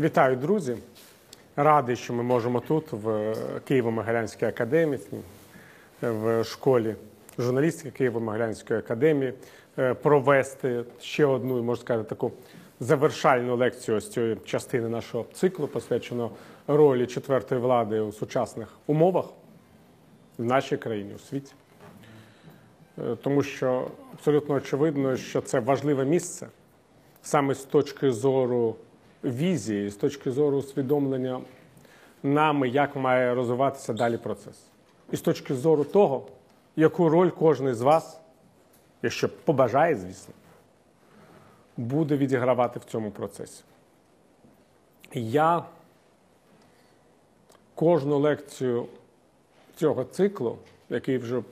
Вітаю, друзі! Радий, що ми можемо тут, в Києво-Могилянській академії, в школі журналістики Києво-Могилянської академії, е, провести ще одну, можна сказати, таку завершальну лекцію з цієї частини нашого циклу, посвячено ролі четвертої влади у сучасних умовах в нашій країні, у світі. Е, Тому що абсолютно очевидно, що це важливе місце саме з точки зору візії, з точки зору усвідомлення нами, як має розвиватися далі процес. І з точки зору того, яку роль кожен з вас, якщо побажає, звісно, буде відігравати в цьому процесі. Я кожну лекцію цього циклу, який вже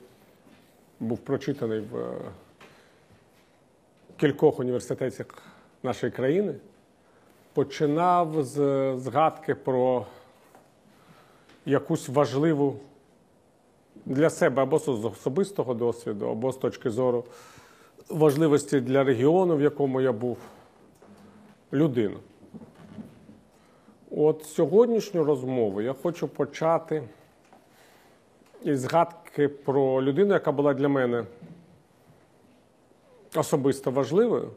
був прочитаний в е, кількох університетах нашої країни, починав з згадки про якусь важливу для себе або з особистого досвіду, або з точки зору важливості для регіону, в якому я був, людину. От сьогоднішню розмову я хочу почати із згадки про людину, яка була для мене особисто важливою.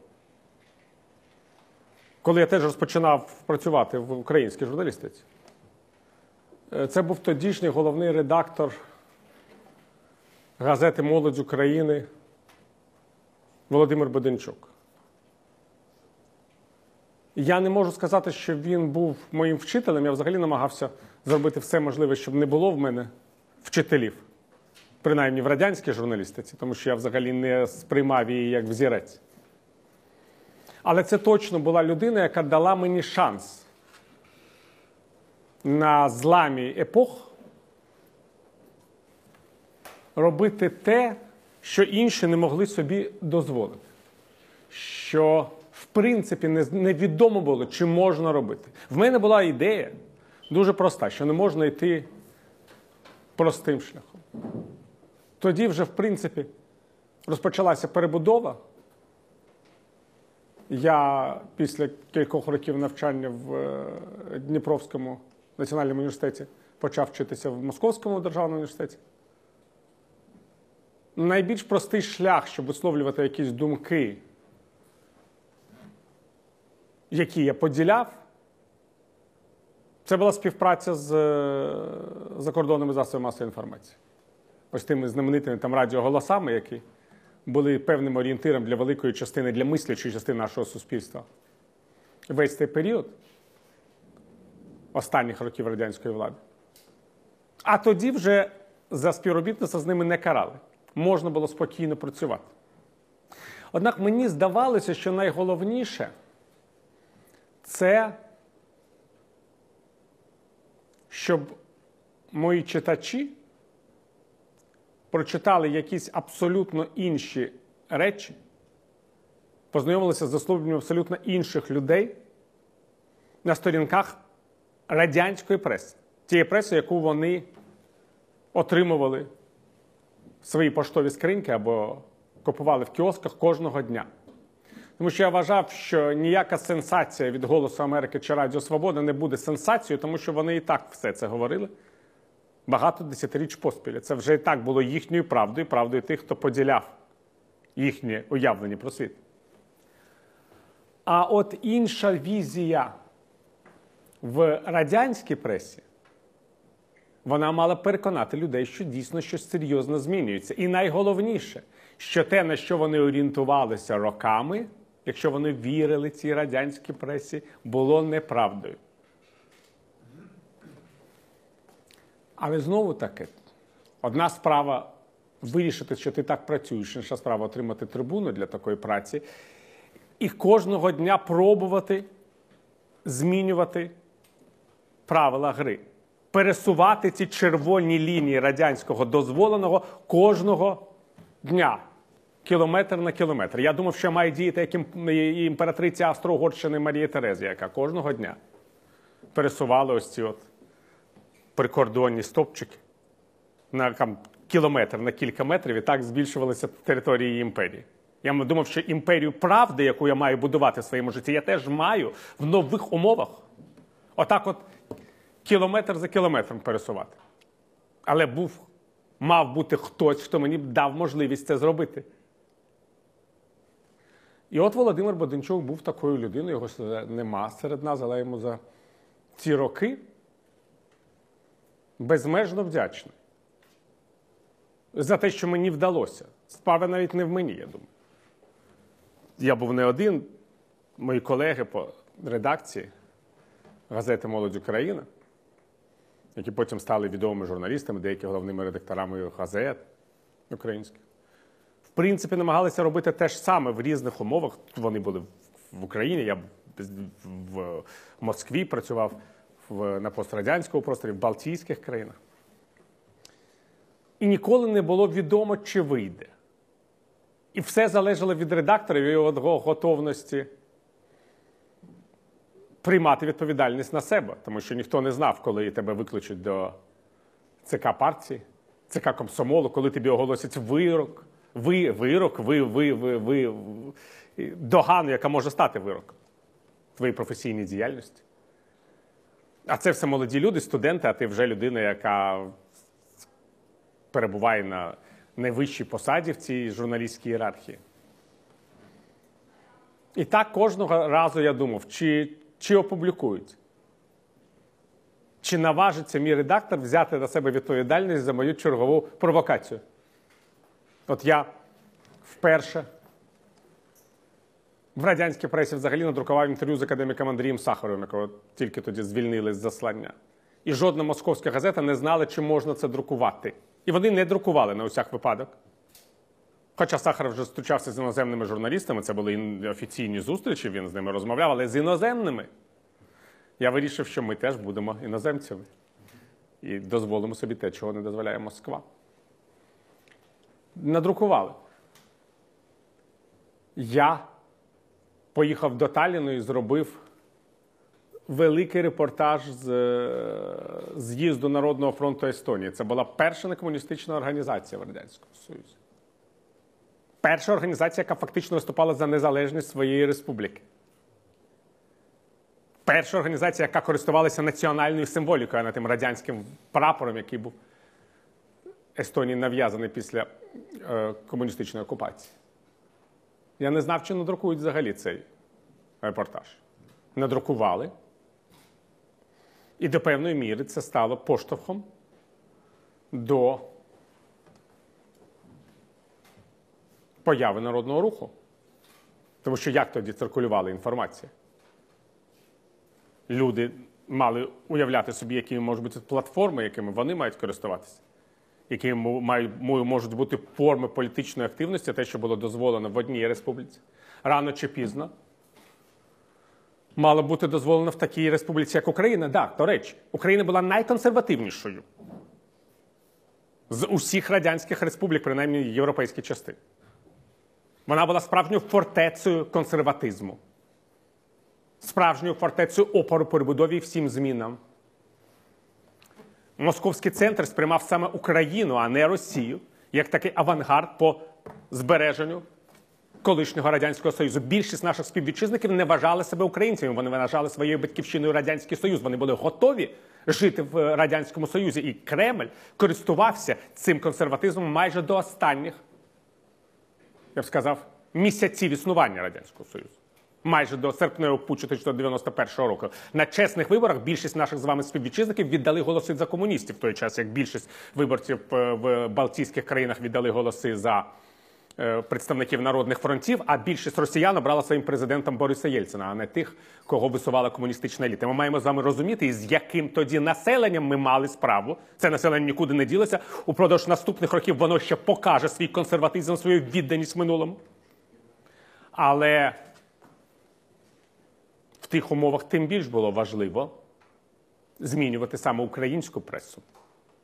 Коли я теж розпочинав працювати в українській журналістиці, Е, це був тодішній головний редактор газети Молодь України Володимир Боденчук. Я не можу сказати, що він був моїм вчителем. Я взагалі намагався зробити все можливе, щоб не було в мене вчителів, принаймні в радянській журналістиці, тому що я взагалі не сприймав її як взірець. Але це точно була людина, яка дала мені шанс на зламі епох робити те, що інші не могли собі дозволити. Що, в принципі, невідомо було, чи можна робити. В мене була ідея дуже проста, що не можна йти простим шляхом. Тоді вже, в принципі, розпочалася перебудова. Я після кількох років навчання в е, Дніпровському національному університеті почав вчитися в Московському державному університеті. Найбільш простий шлях, щоб висловлювати якісь думки, які я поділяв, це була співпраця з е, закордонними засобами масової інформації. Ось тими знаменитими там радіоголосами, які були певним орієнтиром для великої частини, для мислячої частини нашого суспільства. Весь цей період останніх років радянської влади. А тоді вже за співробітництво з ними не карали. Можна було спокійно працювати. Однак мені здавалося, що найголовніше це, щоб мої читачі прочитали якісь абсолютно інші речі, познайомилися з заслуженням абсолютно інших людей на сторінках радянської преси, тієї преси, яку вони отримували в свої поштові скриньки або купували в кіосках кожного дня. Тому що я вважав, що ніяка сенсація від Голосу Америки чи Радіо Свобода не буде сенсацією, тому що вони і так все це говорили багато десятиріч поспіль. Це вже і так було їхньою правдою, правдою тих, хто поділяв їхнє уявлення про світ. А от інша візія в радянській пресі, вона мала переконати людей, що дійсно щось серйозно змінюється. І найголовніше, що те, на що вони орієнтувалися роками, якщо вони вірили цій радянській пресі, було неправдою. Але знову таки, одна справа вирішити, що ти так працюєш, інша справа отримати трибуну для такої праці, і кожного дня пробувати змінювати правила гри, пересувати ці червоні лінії радянського дозволеного кожного дня. Кілометр на кілометр. Я думав, що має діяти як імператриця Австро-Угорщини Марія Терезія, яка кожного дня пересувала ось ці от прикордонні стовпчики на там, кілометр, на кілька метрів, і так збільшувалися території імперії. Я думав, що імперію правди, яку я маю будувати в своєму житті, я теж маю в нових умовах Отак, от кілометр за кілометром пересувати. Але був, мав бути хтось, хто мені дав можливість це зробити. І от Володимир Боденчук був такою людиною, його нема серед нас, але йому за ці роки безмежно вдячний. За те, що мені вдалося. Справа навіть не в мені, я думаю. Я був не один, мої колеги по редакції газети Молодь Україна, які потім стали відомими журналістами, деякі головними редакторами газет українських в принципі, намагалися робити те ж саме в різних умовах. Вони були в Україні, я в Москві працював в, на пострадянському просторі, в Балтійських країнах. І ніколи не було відомо, чи вийде. І все залежало від редактора і його готовності приймати відповідальність на себе, тому що ніхто не знав, коли тебе викличуть до ЦК партії, ЦК комсомолу, коли тобі оголосять вирок ви вирок, ви, ви, ви, ви догану, яка може стати вироком твоїй професійній діяльності. А це все молоді люди, студенти, а ти вже людина, яка перебуває на найвищій посаді в цій журналістській ієрархії. І так кожного разу я думав, чи, чи опублікують. Чи наважиться мій редактор взяти на себе відповідальність за мою чергову провокацію? От я вперше в радянській пресі взагалі надрукував інтерв'ю з академіком Андрієм Сахаровим, якого тільки тоді звільнили з заслання. І жодна московська газета не знала, чи можна це друкувати. І вони не друкували на усяк випадок. Хоча Сахаров вже зустрічався з іноземними журналістами, це були офіційні зустрічі, він з ними розмовляв, але з іноземними. Я вирішив, що ми теж будемо іноземцями і дозволимо собі те, чого не дозволяє Москва надрукували. Я поїхав до Таліну і зробив великий репортаж з з'їзду Народного фронту Естонії. Це була перша некомуністична організація в Радянському Союзі. Перша організація, яка фактично виступала за незалежність своєї республіки. Перша організація, яка користувалася національною символікою, а не тим радянським прапором, який був Естонії нав'язаний після е, комуністичної окупації. Я не знав, чи надрукують взагалі цей репортаж. Надрукували. І до певної міри це стало поштовхом до появи народного руху. Тому що як тоді циркулювала інформація? Люди мали уявляти собі, якими можуть бути платформи, якими вони мають користуватися які можуть бути форми політичної активності, те, що було дозволено в одній республіці, рано чи пізно. Мало бути дозволено в такій республіці, як Україна. Так, до речі, Україна була найконсервативнішою з усіх радянських республік, принаймні європейській частини. Вона була справжньою фортецею консерватизму, справжньою фортецею опору перебудові всім змінам. Московський центр сприймав саме Україну, а не Росію, як такий авангард по збереженню колишнього радянського союзу. Більшість наших співвітчизників не вважали себе українцями. Вони вважали своєю батьківщиною радянський союз. Вони були готові жити в радянському союзі. І Кремль користувався цим консерватизмом майже до останніх, я б сказав, місяців існування радянського союзу майже до серпневого путчу 1991 року. На чесних виборах більшість наших з вами співвітчизників віддали голоси за комуністів в той час, як більшість виборців е, в Балтійських країнах віддали голоси за. Е, представників народних фронтів, а більшість росіян обрала своїм президентом Бориса Єльцина, а не тих, кого висувала комуністична еліта. Ми маємо з вами розуміти, з яким тоді населенням ми мали справу. Це населення нікуди не ділося. Упродовж наступних років воно ще покаже свій консерватизм, свою відданість минулому. Але тих умовах тим більш було важливо змінювати саме українську пресу.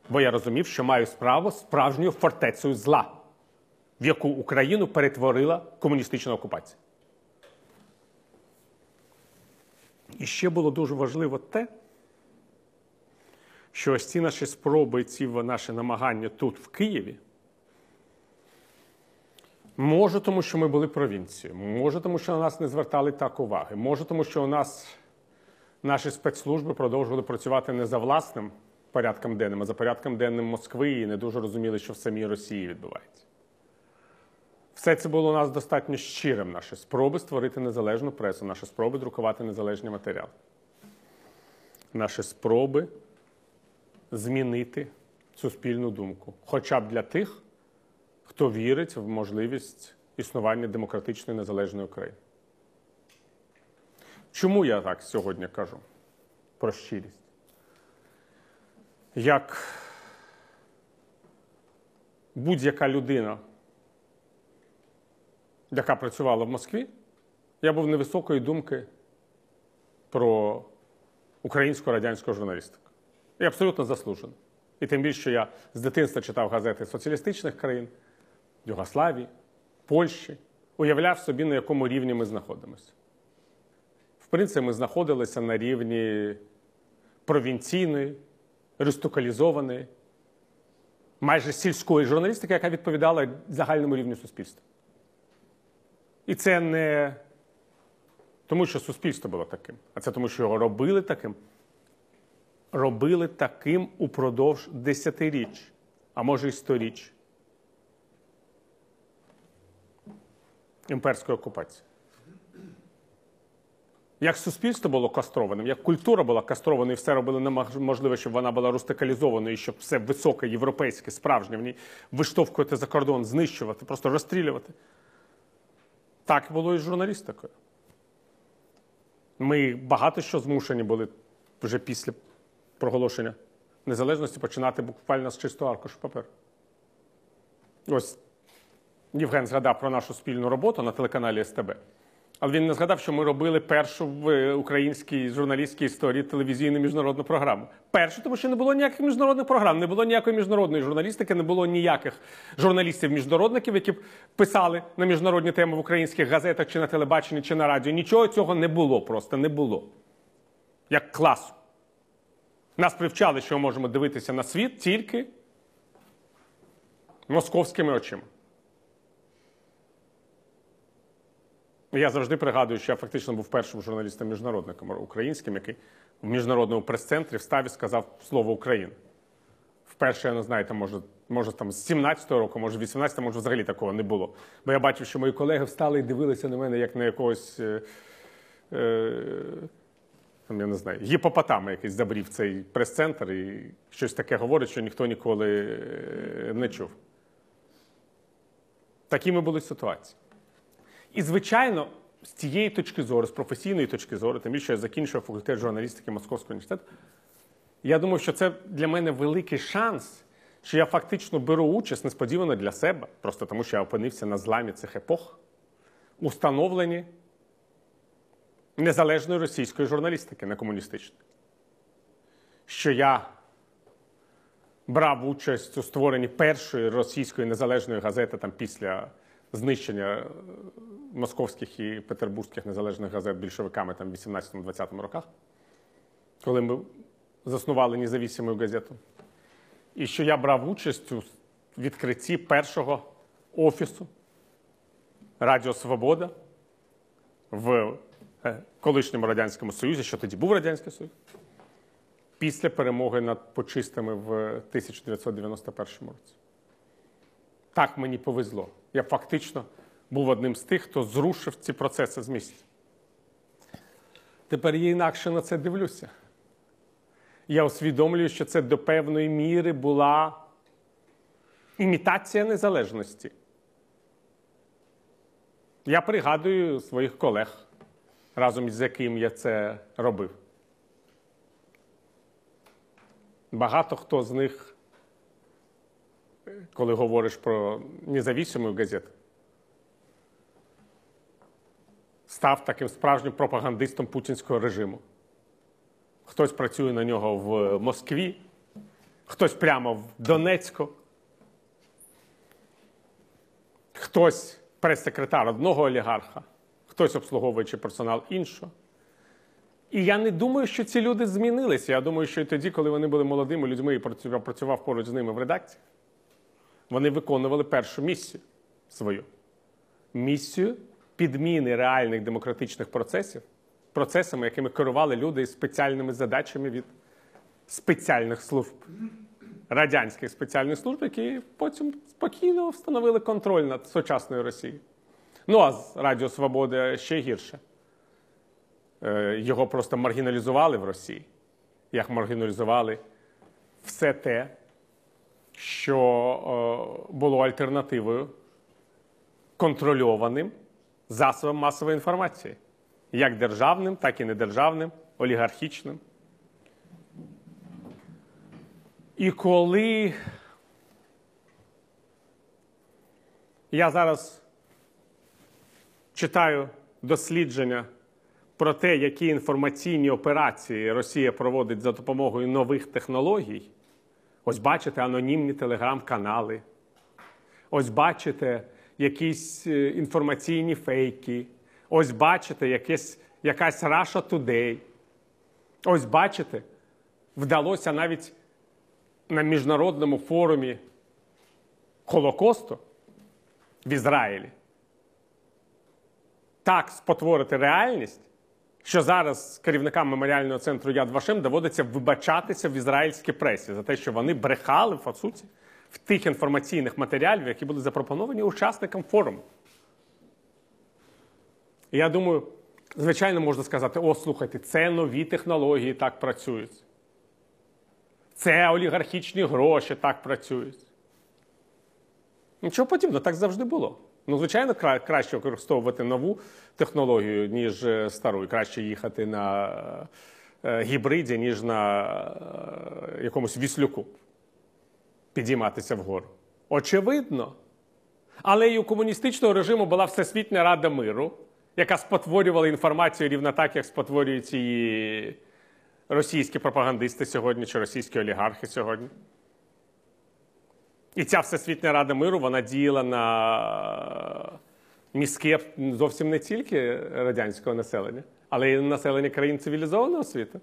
Бо я розумів, що маю справу з справжньою фортецею зла, в яку Україну перетворила комуністична окупація. І ще було дуже важливо те, що ось ці наші спроби, ці наші намагання тут, в Києві. Може, тому що ми були провінцією, може, тому що на нас не звертали так уваги, може, тому що у нас наші спецслужби продовжували працювати не за власним порядком денним, а за порядком денним Москви і не дуже розуміли, що в самій Росії відбувається. Все це було у нас достатньо щирим, наші спроби створити незалежну пресу, наші спроби друкувати незалежні матеріали. Наші спроби змінити суспільну думку, хоча б для тих, хто вірить в можливість існування демократичної незалежної України. Чому я так сьогодні кажу про щирість? Як будь-яка людина, яка працювала в Москві, я був невисокої думки про українську радянську журналістику. І абсолютно заслужено. І тим більше, що я з дитинства читав газети соціалістичних країн, Югославії, Польщі, уявляв собі, на якому рівні ми знаходимося. В принципі, ми знаходилися на рівні провінційної, рестукалізованої, майже сільської журналістики, яка відповідала загальному рівню суспільства. І це не тому, що суспільство було таким, а це тому, що його робили таким. Робили таким упродовж десятиріч, а може й сторіч імперської окупації. Як суспільство було кастрованим, як культура була кастрованою, і все робили неможливо, щоб вона була рустикалізованою, щоб все високе, європейське, справжнє в ній виштовхувати за кордон, знищувати, просто розстрілювати. Так було і з журналістикою. Ми багато що змушені були вже після проголошення незалежності починати буквально з чистого аркушу паперу. Ось Євген згадав про нашу спільну роботу на телеканалі СТБ. Але він не згадав, що ми робили першу в українській журналістській історії телевізійну міжнародну програму. Першу, тому що не було ніяких міжнародних програм, не було ніякої міжнародної журналістики, не було ніяких журналістів-міжнародників, які б писали на міжнародні теми в українських газетах, чи на телебаченні, чи на радіо. Нічого цього не було, просто не було. Як класу. Нас привчали, що ми можемо дивитися на світ тільки московськими очима. Я завжди пригадую, що я фактично був першим журналістом-міжнародником українським, який в міжнародному прес-центрі встав і сказав слово Україна. Вперше, я не знаю, там, може, може там з 17-го року, може 18-го, може взагалі такого не було. Бо я бачив, що мої колеги встали і дивилися на мене як на якогось. Е, е, там, я не знаю, гіпопотами якийсь забрів цей прес-центр і щось таке говорить, що ніхто ніколи е, не чув. Такими були ситуації. І, звичайно, з цієї точки зору, з професійної точки зору, тим більше я закінчував факультет журналістики Московського університету, я думав, що це для мене великий шанс, що я фактично беру участь несподівано для себе, просто тому що я опинився на зламі цих епох, у становленні незалежної російської журналістики, не комуністичної. Що я брав участь у створенні першої російської незалежної газети там після знищення московських і петербурзьких незалежних газет більшовиками там в 18-20 роках, коли ми заснували независиму газету. І що я брав участь у відкритті першого офісу Радіо Свобода в е, колишньому Радянському Союзі, що тоді був Радянський Союз, після перемоги над почистами в 1991 році. Так мені повезло. Я фактично був одним з тих, хто зрушив ці процеси з місця. Тепер я інакше на це дивлюся. Я усвідомлюю, що це до певної міри була імітація незалежності. Я пригадую своїх колег, разом з яким я це робив. Багато хто з них, коли говориш про независиму газету, став таким справжнім пропагандистом путінського режиму. Хтось працює на нього в Москві, хтось прямо в Донецьку, хтось прес-секретар одного олігарха, хтось обслуговуючи персонал іншого. І я не думаю, що ці люди змінилися. Я думаю, що і тоді, коли вони були молодими людьми і працював, поруч з ними в редакції, вони виконували першу місію свою місію підміни реальних демократичних процесів процесами, якими керували люди із спеціальними задачами від спеціальних служб, радянських спеціальних служб, які потім спокійно встановили контроль над сучасною Росією. Ну а з Радіо Свобода ще гірше. Е, Його просто маргіналізували в Росії, як маргіналізували все те, що е, було альтернативою контрольованим засобам масової інформації, як державним, так і недержавним, олігархічним. І коли я зараз читаю дослідження про те, які інформаційні операції Росія проводить за допомогою нових технологій, ось бачите анонімні телеграм-канали, ось бачите якісь е, інформаційні фейки, ось бачите якесь, якась Russia Today, ось бачите, вдалося навіть на міжнародному форумі Холокосту в Ізраїлі так спотворити реальність, що зараз керівникам меморіального центру Яд Вашем доводиться вибачатися в ізраїльській пресі за те, що вони брехали по суті в тих інформаційних матеріалів, які були запропоновані учасникам форуму. І я думаю, звичайно, можна сказати: о, слухайте, це нові технології так працюють. Це олігархічні гроші так працюють. Нічого подібного, так завжди було. Ну, звичайно, кра краще використовувати нову технологію, ніж е, стару. І краще їхати на е, гібриді, ніж на е, якомусь віслюку. Підійматися вгору. Очевидно. Але і у комуністичного режиму була Всесвітня Рада миру, яка спотворювала інформацію рівно так, як спотворюють її російські пропагандисти сьогодні чи російські олігархи сьогодні. І ця Всесвітня Рада миру вона діяла на мізки зовсім не тільки радянського населення, але й населення країн цивілізованого світу.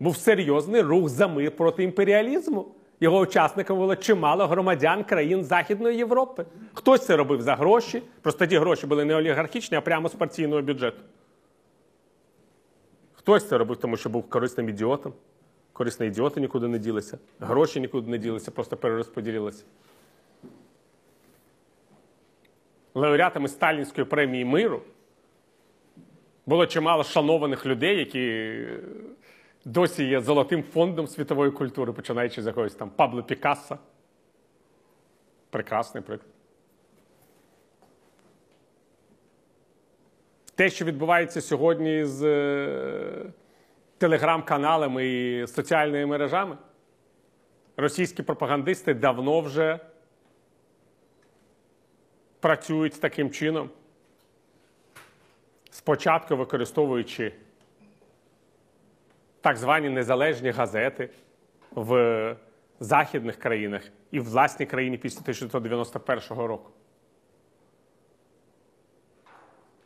Був серйозний рух за мир проти імперіалізму. Його учасниками було чимало громадян країн Західної Європи. Хтось це робив за гроші, просто ті гроші були не олігархічні, а прямо з партійного бюджету. Хтось це робив, тому що був корисним ідіотом. Корисні ідіоти нікуди не ділися, гроші нікуди не ділися, просто перерозподілилися. Лауреатами Сталінської премії миру було чимало шанованих людей, які досі є золотим фондом світової культури, починаючи з якогось там Пабло Пікассо. Прекрасний приклад. Те, що відбувається сьогодні з телеграм-каналами і соціальними мережами. Російські пропагандисти давно вже працюють таким чином, спочатку використовуючи так звані незалежні газети в західних країнах і в власній країні після 1991 року.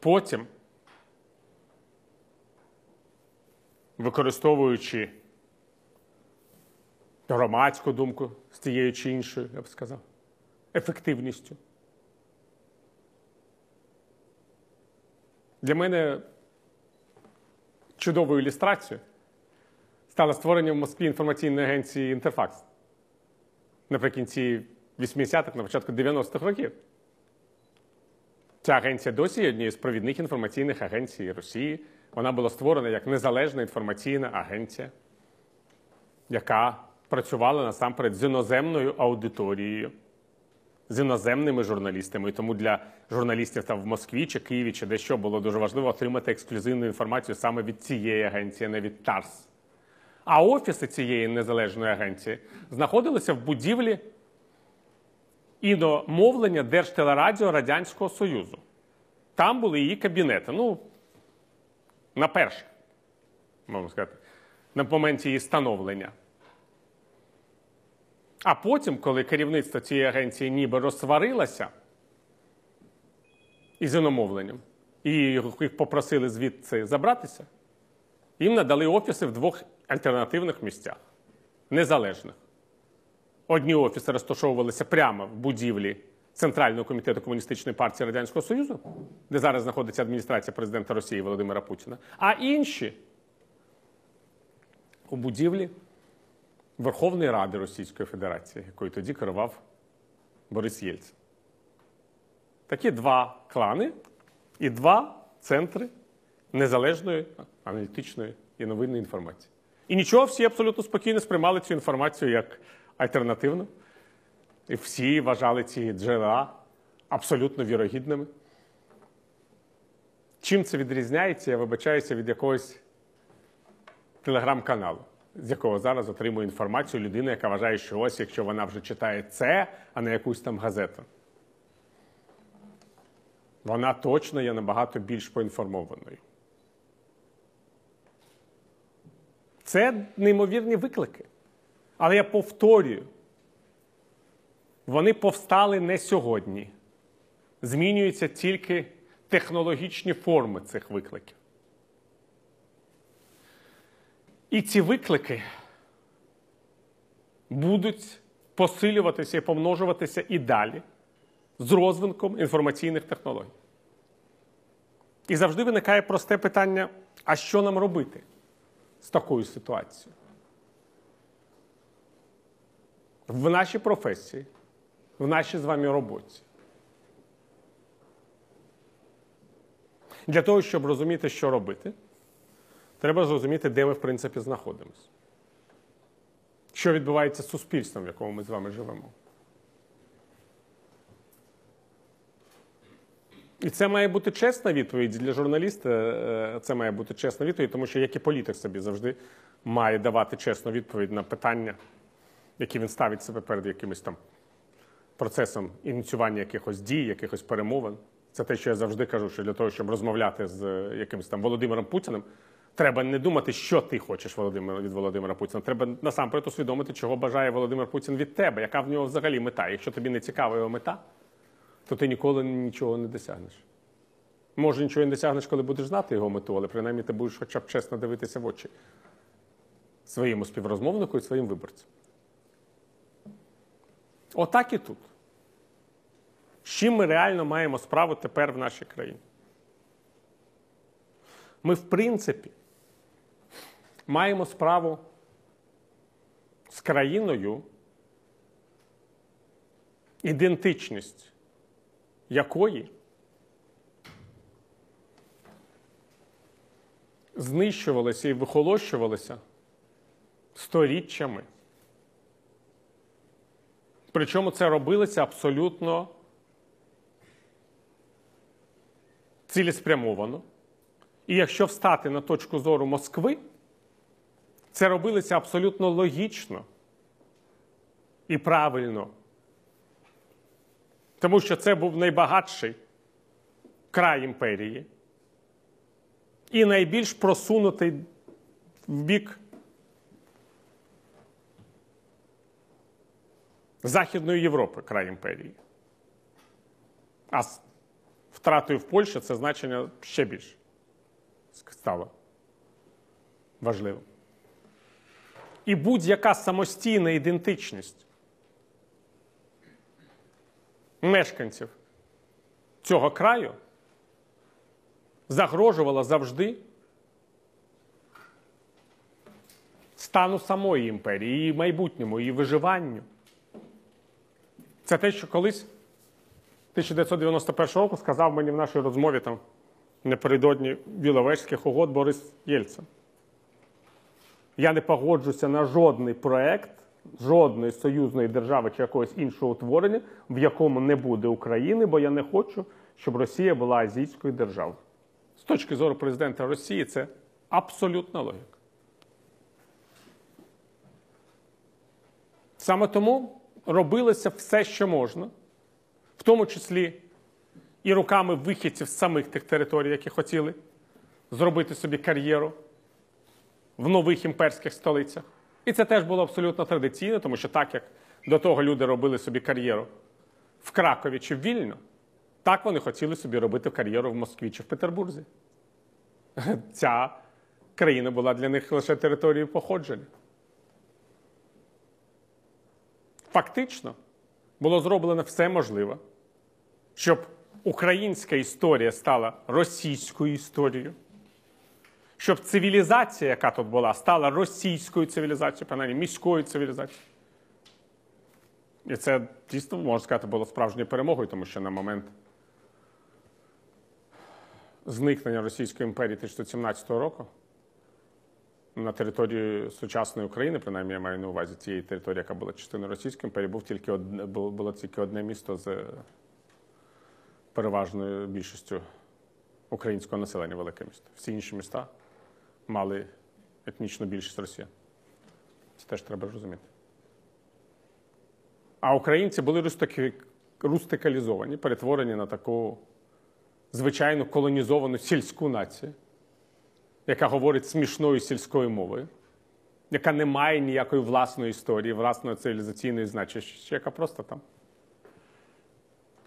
Потім використовуючи громадську думку з тією чи іншою, я б сказав, ефективністю. Для мене чудовою ілюстрацією стало створення в Москві інформаційної агенції Інтерфакс наприкінці 80-х, на початку 90-х років. Ця агенція досі є однією з провідних інформаційних агенцій Росії. Вона була створена як незалежна інформаційна агенція, яка працювала насамперед з іноземною аудиторією, з іноземними журналістами. І тому для журналістів там в Москві чи Києві чи дещо було дуже важливо отримати ексклюзивну інформацію саме від цієї агенції, не від ТАРС. А офіси цієї незалежної агенції знаходилися в будівлі іномовлення Держтелерадіо Радянського Союзу. Там були її кабінети. Ну, на перше, можна сказати, на моменті її становлення. А потім, коли керівництво цієї агенції ніби розсварилося із іномовленням, і їх попросили звідси забратися, їм надали офіси в двох альтернативних місцях, незалежних. Одні офіси розташовувалися прямо в будівлі Центрального комітету Комуністичної партії Радянського Союзу, де зараз знаходиться адміністрація президента Росії Володимира Путіна, а інші у будівлі Верховної Ради Російської Федерації, якою тоді керував Борис Єльцин. Такі два клани і два центри незалежної аналітичної і новинної інформації. І нічого, всі абсолютно спокійно сприймали цю інформацію як альтернативну. Всі вважали ці джерела абсолютно вірогідними. Чим це відрізняється, я вибачаюся від якогось телеграм-каналу, з якого зараз отримує інформацію людина, яка вважає, що ось, якщо вона вже читає це, а не якусь там газету. Вона точно є набагато більш поінформованою. Це неймовірні виклики. Але я повторюю, вони повстали не сьогодні. Змінюються тільки технологічні форми цих викликів. І ці виклики будуть посилюватися і помножуватися і далі з розвинком інформаційних технологій. І завжди виникає просте питання: а що нам робити з такою ситуацією? В нашій професії, в нашій з вами роботі. Для того, щоб розуміти, що робити, треба зрозуміти, де ми, в принципі, знаходимося. Що відбувається з суспільством, в якому ми з вами живемо. І це має бути чесна відповідь для журналіста. е, Це має бути чесна відповідь, тому що як і політик собі завжди має давати чесну відповідь на питання, які він ставить себе перед якимось там процесом ініціювання якихось дій, якихось перемовин. Це те, що я завжди кажу, що для того, щоб розмовляти з е, якимось там Володимиром Путіним, треба не думати, що ти хочеш Володимира від Володимира Путіна. Треба насамперед усвідомити, чого бажає Володимир Путін від тебе, яка в нього взагалі мета. Якщо тобі не цікава його мета, то ти ніколи нічого не досягнеш. Може, нічого не досягнеш, коли будеш знати його мету, але принаймні ти будеш хоча б чесно дивитися в очі своєму співрозмовнику і своїм виборцям. Отак і тут. З чим ми реально маємо справу тепер в нашій країні? Ми, в принципі, маємо справу з країною, ідентичність якої знищувалися і вихолощувалися сторіччями. Причому це робилося абсолютно цілеспрямовано. І якщо встати на точку зору Москви, це робилося абсолютно логічно і правильно. Тому що це був найбагатший край імперії і найбільш просунутий в бік Західної Європи край імперії. А втратою в Польщі це значення ще більше стало важливим. І будь-яка самостійна ідентичність мешканців цього краю загрожувала завжди стану самої імперії, її майбутньому, її виживанню. Це те, що колись 1991 року сказав мені в нашій розмові там напередодні Біловежських угод Борис Єльцин. Я не погоджуся на жодний проект жодної союзної держави чи якогось іншого утворення, в якому не буде України, бо я не хочу, щоб Росія була азійською державою. З точки зору президента Росії, це абсолютна логіка. Саме тому робилося все, що можна, в тому числі і руками вихідців з самих тих територій, які хотіли зробити собі кар'єру в нових імперських столицях. І це теж було абсолютно традиційно, тому що так як до того люди робили собі кар'єру в Кракові чи в Вільно, так вони хотіли собі робити кар'єру в Москві чи в Петербурзі. Ця країна була для них лише територією походження. Фактично було зроблено все можливе щоб українська історія стала російською історією, щоб цивілізація, яка тут була, стала російською цивілізацією, принаймні міською цивілізацією. І це дійсно, можна сказати, було справжньою перемогою, тому що на момент зникнення Російської імперії 1917 року на території сучасної України, принаймні я маю на увазі цієї території, яка була частиною Російської імперії, був тільки одне, було, тільки одне місто з переважною більшістю українського населення, велике місто. Всі інші міста мали етнічну більшість росіян. Це теж треба розуміти. А українці були рустикалізовані, перетворені на таку звичайну колонізовану сільську націю, яка говорить смішною сільською мовою, яка не має ніякої власної історії, власної цивілізаційної значущості, яка просто там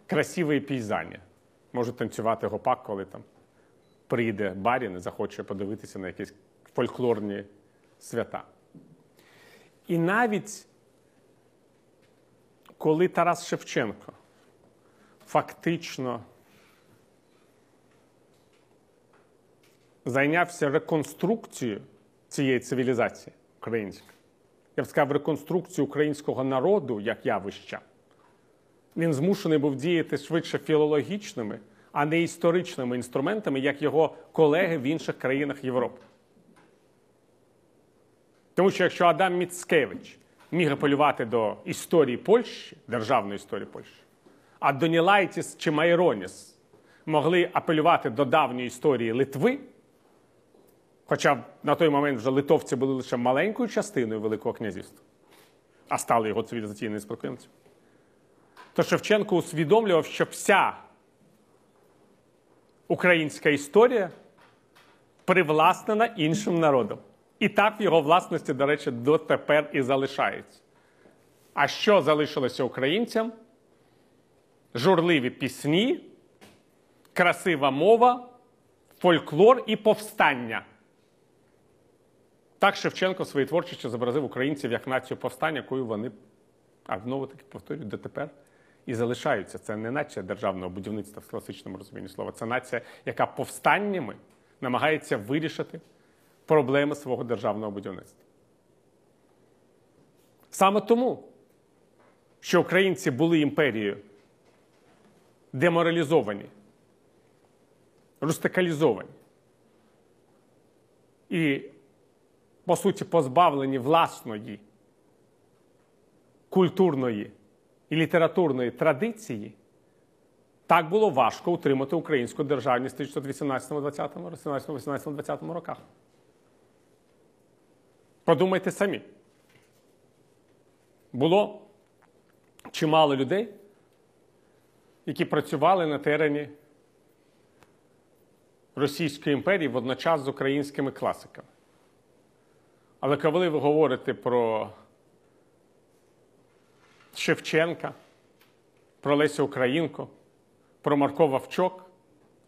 красиві пейзані. Може танцювати гопак, коли там прийде барін і захоче подивитися на якісь фольклорні свята. І навіть коли Тарас Шевченко фактично зайнявся реконструкцією цієї цивілізації української, я б сказав, реконструкцією українського народу як явища, він змушений був діяти швидше філологічними, а не історичними інструментами, як його колеги в інших країнах Європи. Тому що якщо Адам Міцкевич міг апелювати до історії Польщі, державної історії Польщі, а Донілайтіс чи Майроніс могли апелювати до давньої історії Литви, хоча на той момент вже литовці були лише маленькою частиною Великого князівства, а стали його цивілізаційними спадкоємцями, то Шевченко усвідомлював, що вся українська історія привласнена іншим народом. І так в його власності, до речі, дотепер і залишається. А що залишилося українцям? Журливі пісні, красива мова, фольклор і повстання. Так Шевченко в своїй творчості зобразив українців як націю повстання, якою вони, а знову таки повторюю, дотепер і залишаються. Це не нація державного будівництва в класичному розумінні слова. Це нація, яка повстаннями намагається вирішити проблеми свого державного будівництва. Саме тому, що українці були імперією деморалізовані, рустикалізовані і, по суті, позбавлені власної культурної і літературної традиції, так було важко утримати українську державність в 1918-20 роках. Подумайте самі. Було чимало людей, які працювали на терені Російської імперії водночас з українськими класиками. Але коли ви говорите про Шевченка, про Лесю Українку, про Марко Вовчок,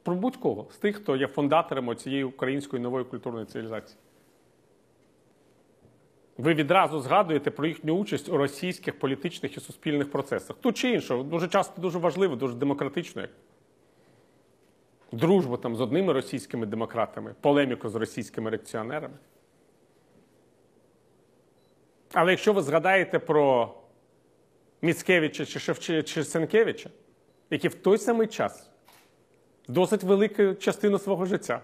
про будь-кого з тих, хто є фундатором цієї української нової культурної цивілізації. Ви відразу згадуєте про їхню участь у російських політичних і суспільних процесах. Тут чи іншого, дуже часто дуже важливо, дуже демократично. як Дружбу там з одними російськими демократами, полеміку з російськими реакціонерами. Але якщо ви згадаєте про Міцкевича чи Шевче, чи Сенкевича, які в той самий час досить велику частину свого життя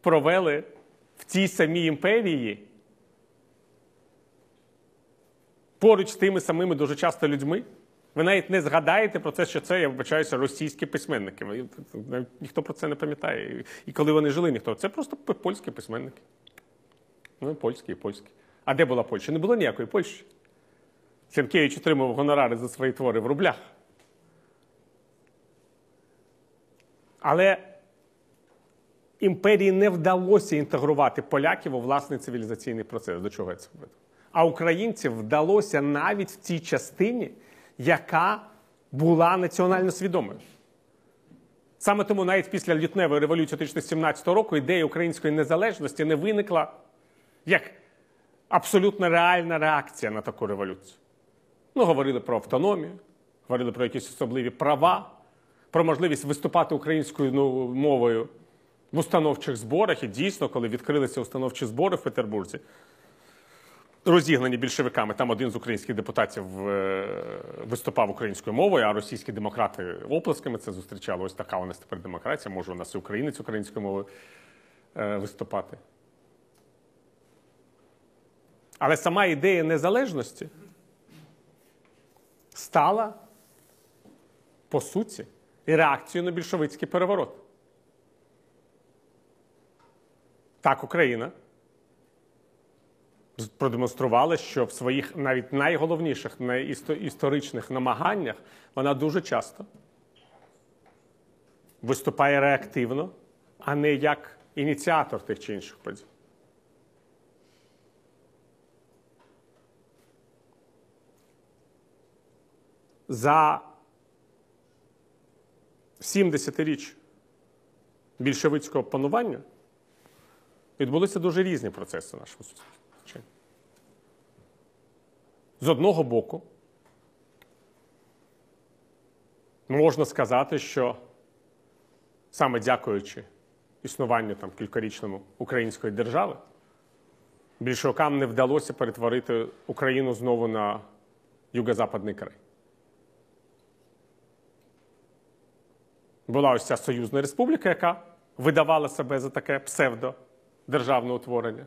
провели в тій самій імперії поруч з тими самими дуже часто людьми. Ви навіть не згадаєте про це, що це, я вибачаюся, російські письменники. Ніхто про це не пам'ятає. І коли вони жили, ніхто. Це просто польські письменники. Ну, польські і польські. А де була Польща? Не було ніякої Польщі. Сенкевич отримав гонорари за свої твори в рублях. Але імперії не вдалося інтегрувати поляків у власний цивілізаційний процес. До чого я це веду? А українців вдалося навіть в цій частині, яка була національно свідомою. Саме тому навіть після лютневої революції 1917 року ідея української незалежності не виникла як абсолютно реальна реакція на таку революцію. Ну, говорили про автономію, говорили про якісь особливі права, про можливість виступати українською ну, мовою в установчих зборах. І дійсно, коли відкрилися установчі збори в Петербурзі, розігнані більшовиками, там один з українських депутатів е, виступав українською мовою, а російські демократи оплесками це зустрічали. Ось така у нас тепер демократія. Може, у нас і українець українською мовою е, виступати. Але сама ідея незалежності стала, по суті, реакцією на більшовицький переворот. Так, Україна продемонструвала, що в своїх навіть найголовніших історичних намаганнях вона дуже часто виступає реактивно, а не як ініціатор тих чи інших подій. За 70 річ більшовицького панування відбулися дуже різні процеси в нашому суспільстві. З одного боку, можна сказати, що саме дякуючи існуванню там кількарічному української держави, більшовикам не вдалося перетворити Україну знову на юго-западний край. Була ось ця Союзна Республіка, яка видавала себе за таке псевдодержавне утворення.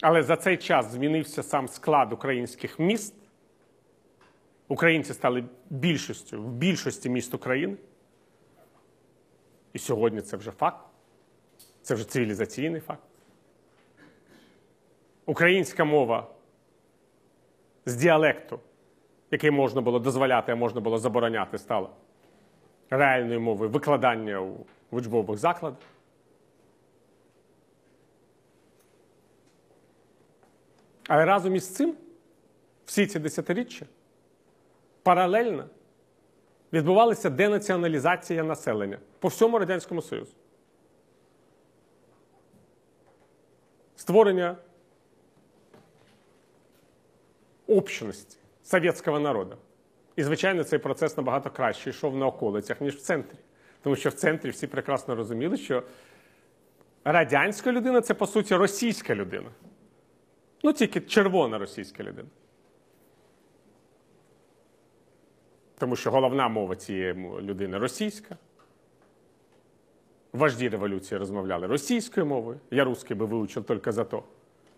Але за цей час змінився сам склад українських міст. Українці стали більшістю в більшості міст України. І сьогодні це вже факт. Це вже цивілізаційний факт. Українська мова з діалекту, який можна було дозволяти, а можна було забороняти, стала реальною мовою викладання у учбових закладах. Але разом із цим всі ці десятиріччя паралельно відбувалася денаціоналізація населення по всьому Радянському Союзу. Створення общності совєтського народу. І, звичайно, цей процес набагато краще йшов на околицях, ніж в центрі. Тому що в центрі всі прекрасно розуміли, що радянська людина це, по суті, російська людина. Ну, тільки червона російська людина. Тому що головна мова цієї людини російська. Вожді революції розмовляли російською мовою. Я русский би вивчив тільки за то,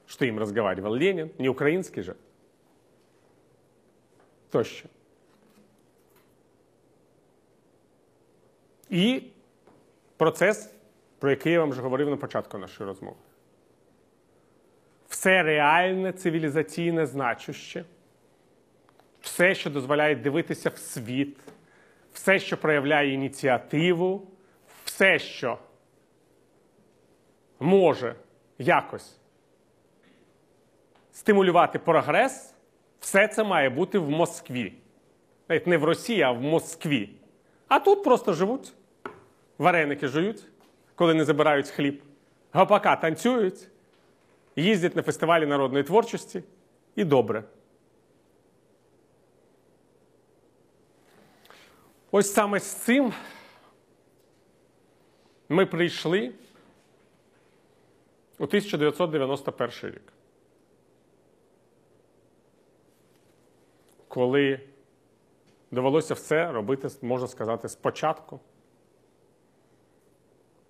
що їм розговаривав Ленін, не український же. Тощо. І процес, про який я вам вже говорив на початку нашої розмови. Все реальне, цивілізаційне, значуще, все, що дозволяє дивитися в світ, все, що проявляє ініціативу, все, що може якось стимулювати прогрес, все це має бути в Москві. Навіть не в Росії, а в Москві. А тут просто живуть вареники жують, коли не забирають хліб, гопака танцюють, їздять на фестивалі народної творчості і добре. Ось саме з цим ми прийшли у 1991 рік. Коли довелося все робити, можна сказати, спочатку.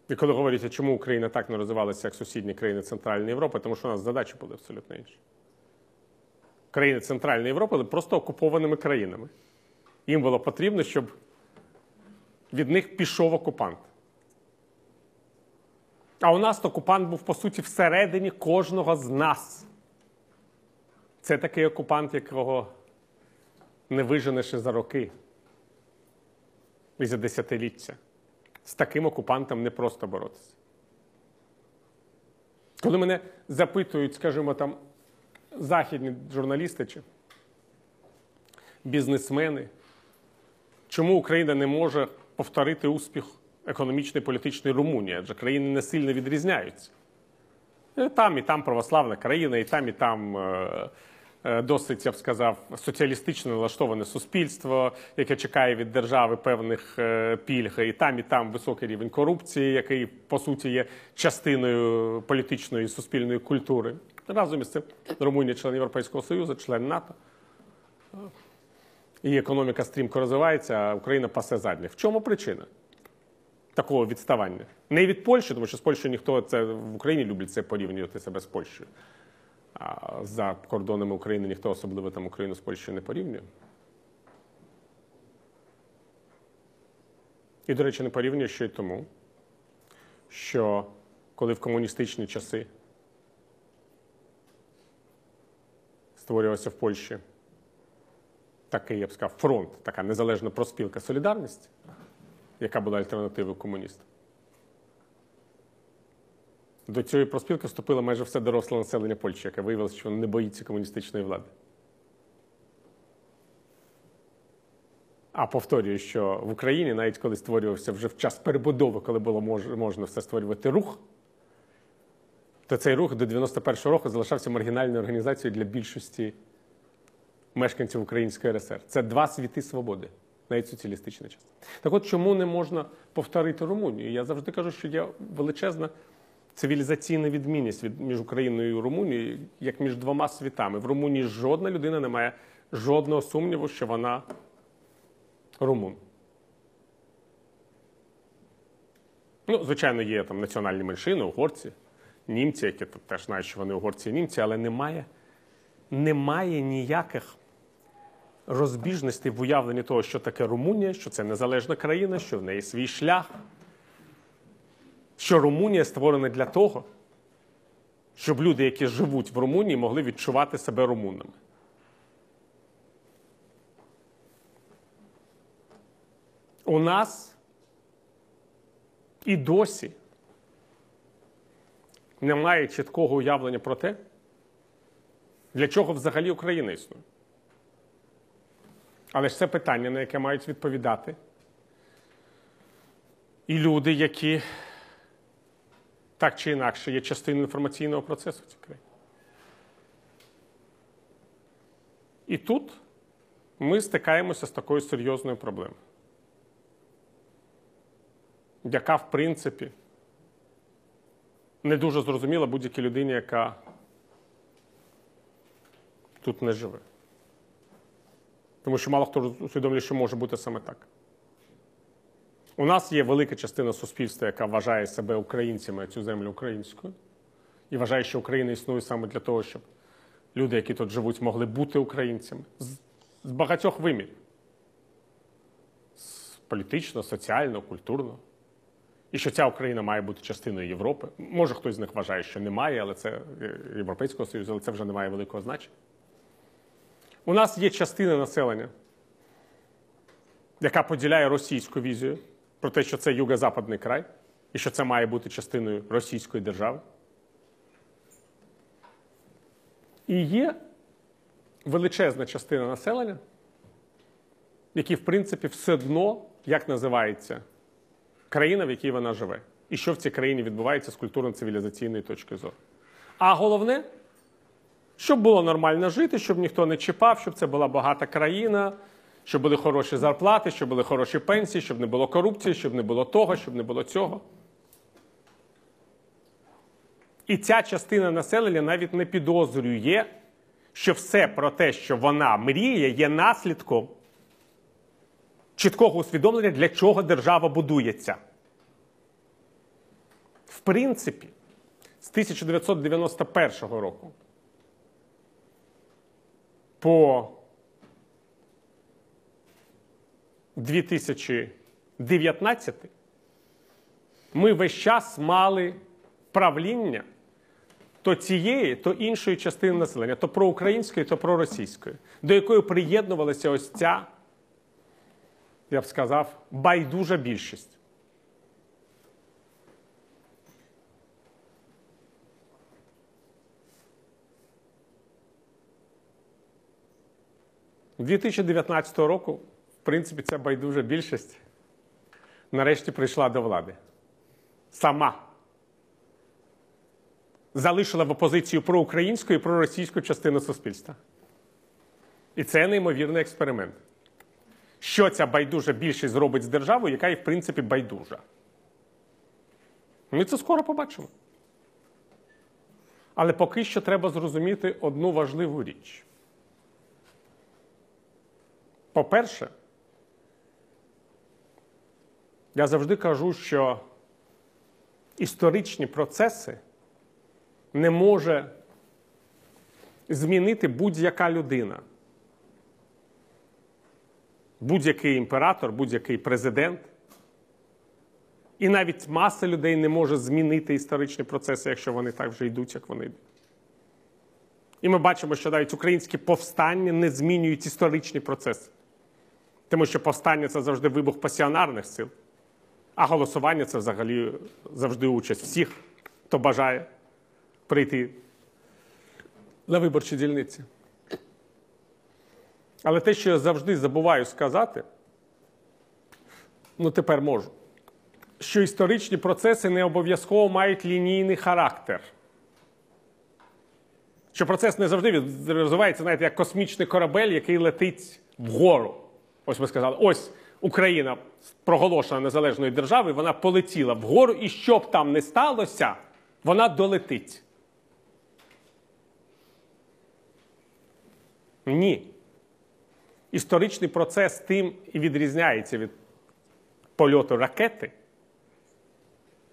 І коли говорять, чому Україна так не розвивалася, як сусідні країни Центральної Європи, тому що у нас задачі були абсолютно інші. Країни Центральної Європи були просто окупованими країнами. Їм було потрібно, щоб від них пішов окупант. А у нас окупант був, по суті, всередині кожного з нас. Це такий окупант, якого не виженеш і за роки і за десятиліття з таким окупантом не просто боротися. Коли мене запитують, скажімо, там, західні журналісти чи бізнесмени, чому Україна не може повторити успіх економічної політичної Румунії, адже країни не сильно відрізняються. І там і там православна країна, і там, і там е, е, досить, я б сказав, соціалістично налаштоване суспільство, яке чекає від держави певних е, пільг, і там, і там високий рівень корупції, який по суті є частиною політичної і суспільної культури. Разом із цим Румунія член Європейського Союзу, член НАТО. І економіка стрімко розвивається, а Україна пасе задніх. В чому причина такого відставання? Не від Польщі, тому що з Польщею ніхто це в Україні люблять це порівнювати себе з Польщею. За кордонами України ніхто особливо там Україну з Польщею не порівнює. І, до речі, не порівнює ще й тому, що коли в комуністичні часи створювався в Польщі такий, я б сказав, фронт, така незалежна проспілка Солідарність, яка була альтернативою комуністам. До цієї проспілки вступило майже все доросле населення Польщі, яке виявилося, що не боїться комуністичної влади. А повторюю, що в Україні, навіть коли створювався вже в час перебудови, коли було можна все створювати рух, то цей рух до 91-го року залишався маргінальною організацією для більшості мешканців Української РСР. Це два світи свободи, навіть соціалістичний час. Так от чому не можна повторити Румунію? Я завжди кажу, що є величезна цивілізаційна відмінність від, між Україною і Румунією, як між двома світами. В Румунії жодна людина не має жодного сумніву, що вона румун. Ну, звичайно, є там національні меншини, угорці, німці, які тут теж знають, що вони угорці і німці, але немає, немає ніяких розбіжностей в уявленні того, що таке Румунія, що це незалежна країна, що в неї свій шлях, що Румунія створена для того, щоб люди, які живуть в Румунії, могли відчувати себе румунами. У нас і досі немає чіткого уявлення про те, для чого взагалі Україна існує. Але ж це питання, на яке мають відповідати і люди, які так чи інакше є частиною інформаційного процесу в цій країні. І тут ми стикаємося з такою серйозною проблемою, яка, в принципі, не дуже зрозуміла будь-якій людині, яка тут не живе. Тому що мало хто усвідомлює, що може бути саме так. У нас є велика частина суспільства, яка вважає себе українцями, цю землю українською, і вважає, що Україна існує саме для того, щоб люди, які тут живуть, могли бути українцями з, з багатьох вимірів: політично, соціально, культурно. І що ця Україна має бути частиною Європи. Може, хтось з них вважає, що немає, але це Європейського Союзу, але це вже не має великого значення. У нас є частина населення, яка поділяє російську візію про те, що це юго-западний край, і що це має бути частиною російської держави. І є величезна частина населення, які, в принципі, все одно, як називається країна, в якій вона живе, і що в цій країні відбувається з культурно-цивілізаційної точки зору. А головне, щоб було нормально жити, щоб ніхто не чіпав, щоб це була багата країна, щоб були хороші зарплати, щоб були хороші пенсії, щоб не було корупції, щоб не було того, щоб не було цього. І ця частина населення навіть не підозрює, що все про те, що вона мріє, є наслідком чіткого усвідомлення, для чого держава будується. В принципі, з 1991 року по 2019 ми весь час мали правління то цієї, то іншої частини населення, то проукраїнської, то проросійської, до якої приєднувалася ось ця, я б сказав, байдужа більшість. У 2019 року, принципі, ця байдужа більшість нарешті прийшла до влади. Сама залишила в опозицію проукраїнську і проросійську частину суспільства. І це неймовірний експеримент. Що ця байдужа більшість зробить з державою, яка і в принципі байдужа? Ми це скоро побачимо. Але поки що треба зрозуміти одну важливу річ. По-перше, я завжди кажу, що історичні процеси не може змінити будь-яка людина. Будь-який імператор, будь-який президент. І навіть маса людей не може змінити історичні процеси, якщо вони так вже йдуть, як вони йдуть. І ми бачимо, що навіть українські повстання не змінюють історичні процеси. Тому що повстання це завжди вибух пасіонарних сил, а голосування це взагалі завжди участь всіх, хто бажає прийти на виборчі дільниці. Але те, що я завжди забуваю сказати, ну тепер можу, що історичні процеси не обов'язково мають лінійний характер. Що процес не завжди розвивається, знаєте, як космічний корабель, який летить вгору. Ось ми сказали, ось Україна проголошена незалежною державою, вона полетіла вгору, і що б там не сталося, вона долетить. Ні. Історичний процес тим і відрізняється від польоту ракети,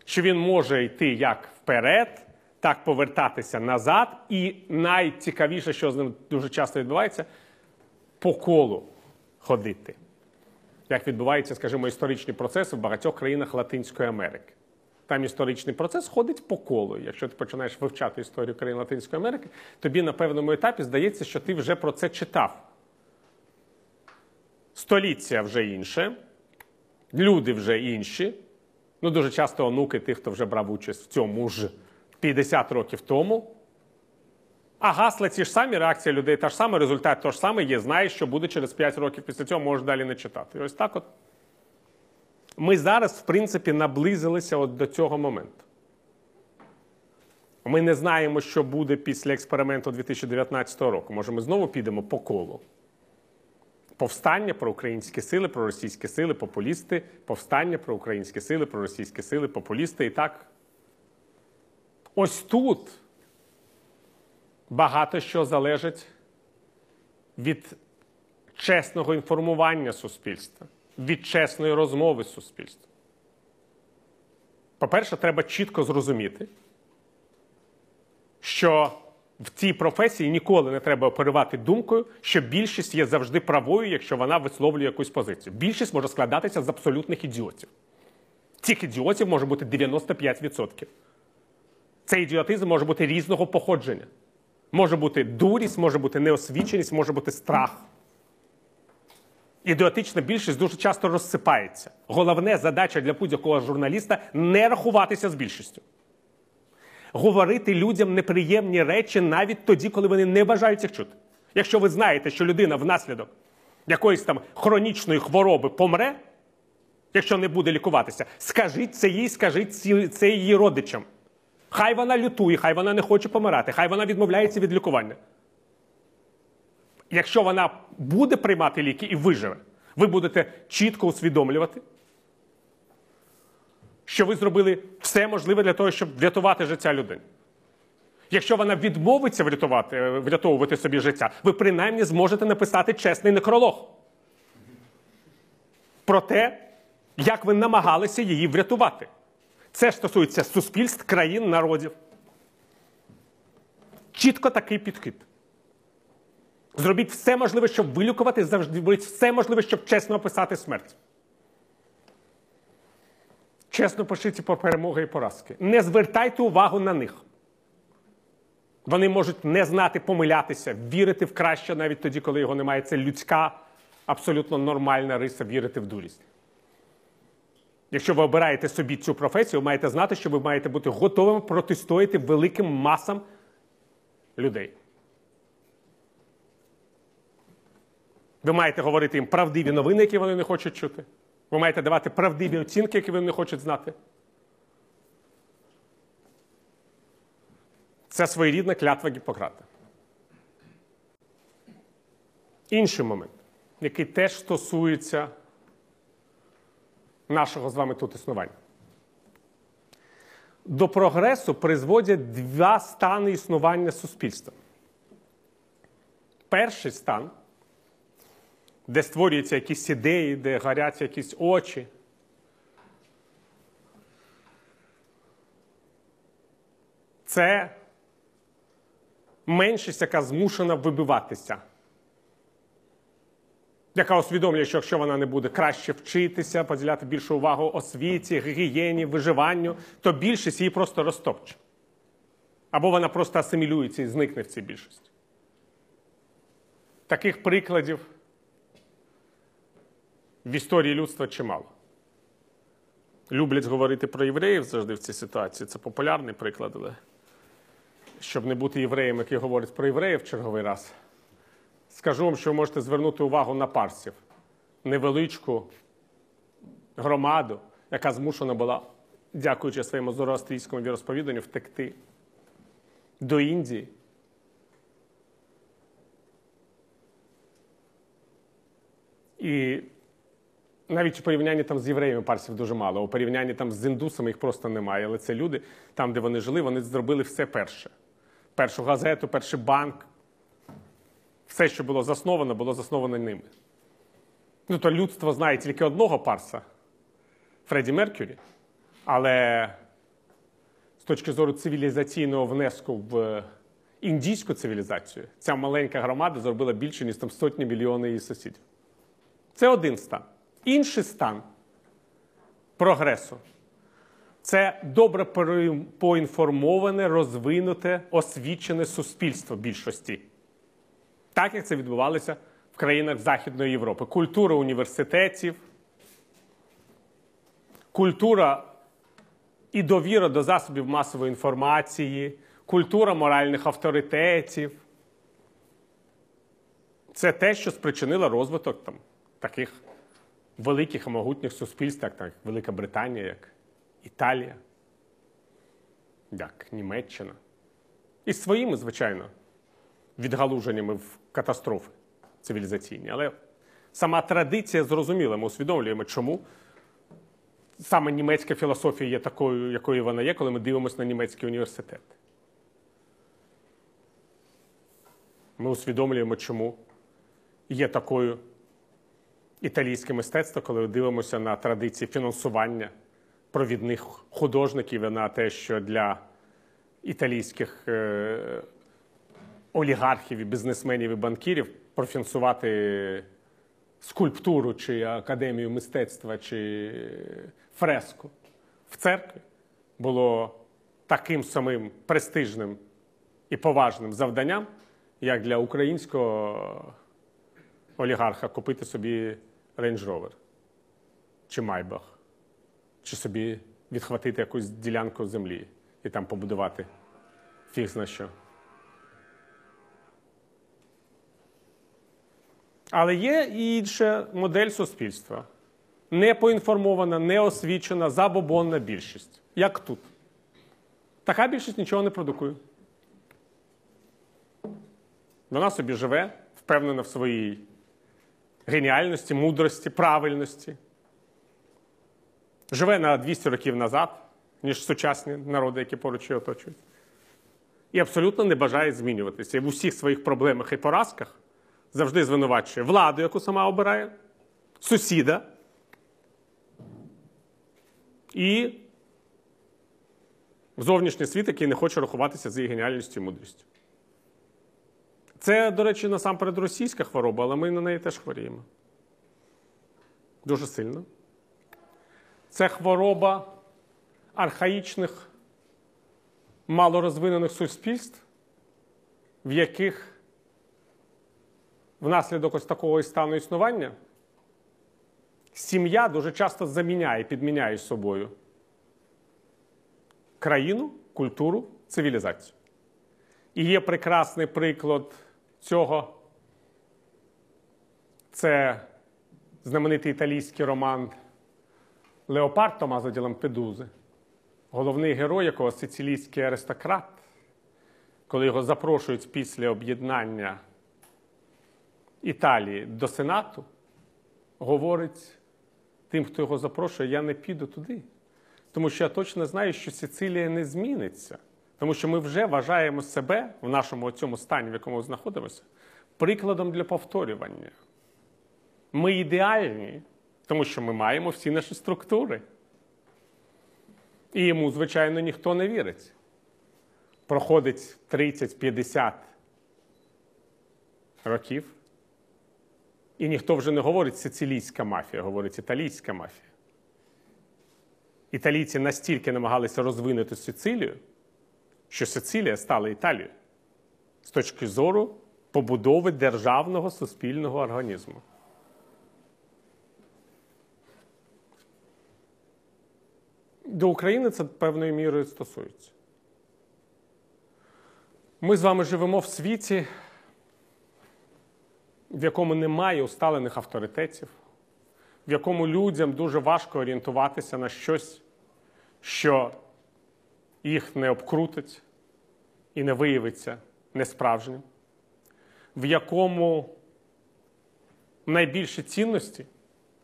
що він може йти як вперед, так повертатися назад, і найцікавіше, що з ним дуже часто відбувається, по колу ходити. Як відбуваються, скажімо, історичні процеси в багатьох країнах Латинської Америки. Там історичний процес ходить по колу. Якщо ти починаєш вивчати історію країн Латинської Америки, тобі на певному етапі здається, що ти вже про це читав. Століття вже інше, люди вже інші. Ну, дуже часто онуки тих, хто вже брав участь в цьому ж 50 років тому. А гасла ті ж самі, реакція людей та ж сама, результат той ж самий є, знаєш, що буде через 5 років після цього, можеш далі не читати. І ось так от. Ми зараз, в принципі, наблизилися от до цього моменту. Ми не знаємо, що буде після експерименту 2019 року. Може, ми знову підемо по колу. Повстання про українські сили, про російські сили, популісти, повстання про українські сили, про російські сили, популісти і так. Ось тут багато що залежить від чесного інформування суспільства, від чесної розмови з суспільством. По-перше, треба чітко зрозуміти, що в цій професії ніколи не треба оперувати думкою, що більшість є завжди правою, якщо вона висловлює якусь позицію. Більшість може складатися з абсолютних ідіотів. Цих ідіотів може бути 95%. Цей ідіотизм може бути різного походження. Може бути дурість, може бути неосвіченість, може бути страх. Ідіотична більшість дуже часто розсипається. Головна задача для будь-якого журналіста не рахуватися з більшістю. Говорити людям неприємні речі навіть тоді, коли вони не бажають їх чути. Якщо ви знаєте, що людина внаслідок якоїсь там хронічної хвороби помре, якщо не буде лікуватися, скажіть це їй, скажіть це її родичам. Хай вона лютує, хай вона не хоче помирати, хай вона відмовляється від лікування. Якщо вона буде приймати ліки і виживе, ви будете чітко усвідомлювати, що ви зробили все можливе для того, щоб врятувати життя людини. Якщо вона відмовиться врятувати, врятовувати собі життя, ви принаймні зможете написати чесний некролог про те, як ви намагалися її врятувати. Це стосується суспільств, країн, народів. Чітко такий підхід. Зробіть все можливе, щоб вилікувати, завжди все можливе, щоб чесно описати смерть. Чесно пишіть про перемоги і поразки. Не звертайте увагу на них. Вони можуть не знати помилятися, вірити в краще навіть тоді, коли його немає. Це людська, абсолютно нормальна риса вірити в дурість. Якщо ви обираєте собі цю професію, ви маєте знати, що ви маєте бути готовими протистояти великим масам людей. Ви маєте говорити їм правдиві новини, які вони не хочуть чути. Ви маєте давати правдиві оцінки, які вони не хочуть знати. Це своєрідна клятва Гіппократа. Інший момент, який теж стосується нашого з вами тут існування. До прогресу призводять два стани існування суспільства. Перший стан, де створюються якісь ідеї, де горять якісь очі. Це меншість, яка змушена вибиватися, яка усвідомлює, що якщо вона не буде краще вчитися, поділяти більшу увагу освіті, гігієні, виживанню, то більшість її просто розтопче. Або вона просто асимілюється і зникне в цій більшості. Таких прикладів в історії людства чимало. Люблять говорити про євреїв завжди в цій ситуації. Це популярний приклад, але щоб не бути євреєм, який говорить про євреїв черговий раз, скажу вам, що ви можете звернути увагу на парсів, невеличку громаду, яка змушена була, дякуючи своєму зороастрійському віросповіданню, втекти до Індії. І навіть у порівнянні там з євреями парсів дуже мало, у порівнянні там з індусами їх просто немає. Але це люди, там, де вони жили, вони зробили все перше. Першу газету, перший банк. Все, що було засновано, було засновано ними. Ну, то людство знає тільки одного парса Фредді Меркюрі. Але з точки зору цивілізаційного внеску в індійську цивілізацію, ця маленька громада зробила більше, ніж там сотні мільйонів її сусідів. Це один стан. Інший стан прогресу це добре поінформоване, розвинуте, освічене суспільство більшості. Так як це відбувалося в країнах Західної Європи. Культура університетів, культура і довіра до засобів масової інформації, культура моральних авторитетів. Це те, що спричинило розвиток там, таких великих і могутніх суспільств, як так, Велика Британія, як Італія, як Німеччина. І своїми, звичайно, відгалуженнями в катастрофи цивілізаційні. Але сама традиція зрозуміла, ми усвідомлюємо, чому саме німецька філософія є такою, якою вона є, коли ми дивимося на німецький університет. Ми усвідомлюємо, чому є такою італійське мистецтво, коли дивимося на традиції фінансування провідних художників і на те, що для італійських е, олігархів, і бізнесменів і банкірів профінансувати скульптуру чи академію мистецтва чи фреску в церкві було таким самим престижним і поважним завданням, як для українського олігарха купити собі Range Rover чи Майбах, чи собі відхватити якусь ділянку землі і там побудувати фіг зна що. Але є і інша модель суспільства. Не поінформована, не забобонна більшість. Як тут. Така більшість нічого не продукує. Вона собі живе, впевнена в своїй геніальності, мудрості, правильності. Живе на 200 років назад, ніж сучасні народи, які поруч її оточують. І абсолютно не бажає змінюватися. І в усіх своїх проблемах і поразках завжди звинувачує владу, яку сама обирає, сусіда і зовнішній світ, який не хоче рахуватися з її геніальністю і мудрістю. Це, до речі, насамперед російська хвороба, але ми на неї теж хворіємо. Дуже сильно. Це хвороба архаїчних, малорозвинених суспільств, в яких внаслідок ось такого стану існування сім'я дуже часто заміняє, підміняє собою країну, культуру, цивілізацію. І є прекрасний приклад цього. Це знаменитий італійський роман Леопард Томазо ді Лампедузи, головний герой, якого сицилійський аристократ, коли його запрошують після об'єднання Італії до Сенату, говорить тим, хто його запрошує, я не піду туди. Тому що я точно знаю, що Сицилія не зміниться. Тому що ми вже вважаємо себе в нашому цьому стані, в якому знаходимося, прикладом для повторювання. Ми ідеальні, тому що ми маємо всі наші структури. І йому, звичайно, ніхто не вірить. Проходить 30-50 років, і ніхто вже не говорить сицилійська мафія, говорить італійська мафія. Італійці настільки намагалися розвинути Сицилію, що Сицилія стала Італією з точки зору побудови державного суспільного організму. До України це певною мірою стосується. Ми з вами живемо в світі, в якому немає усталених авторитетів, в якому людям дуже важко орієнтуватися на щось, що їх не обкрутить і не виявиться несправжнім, в якому найбільші цінності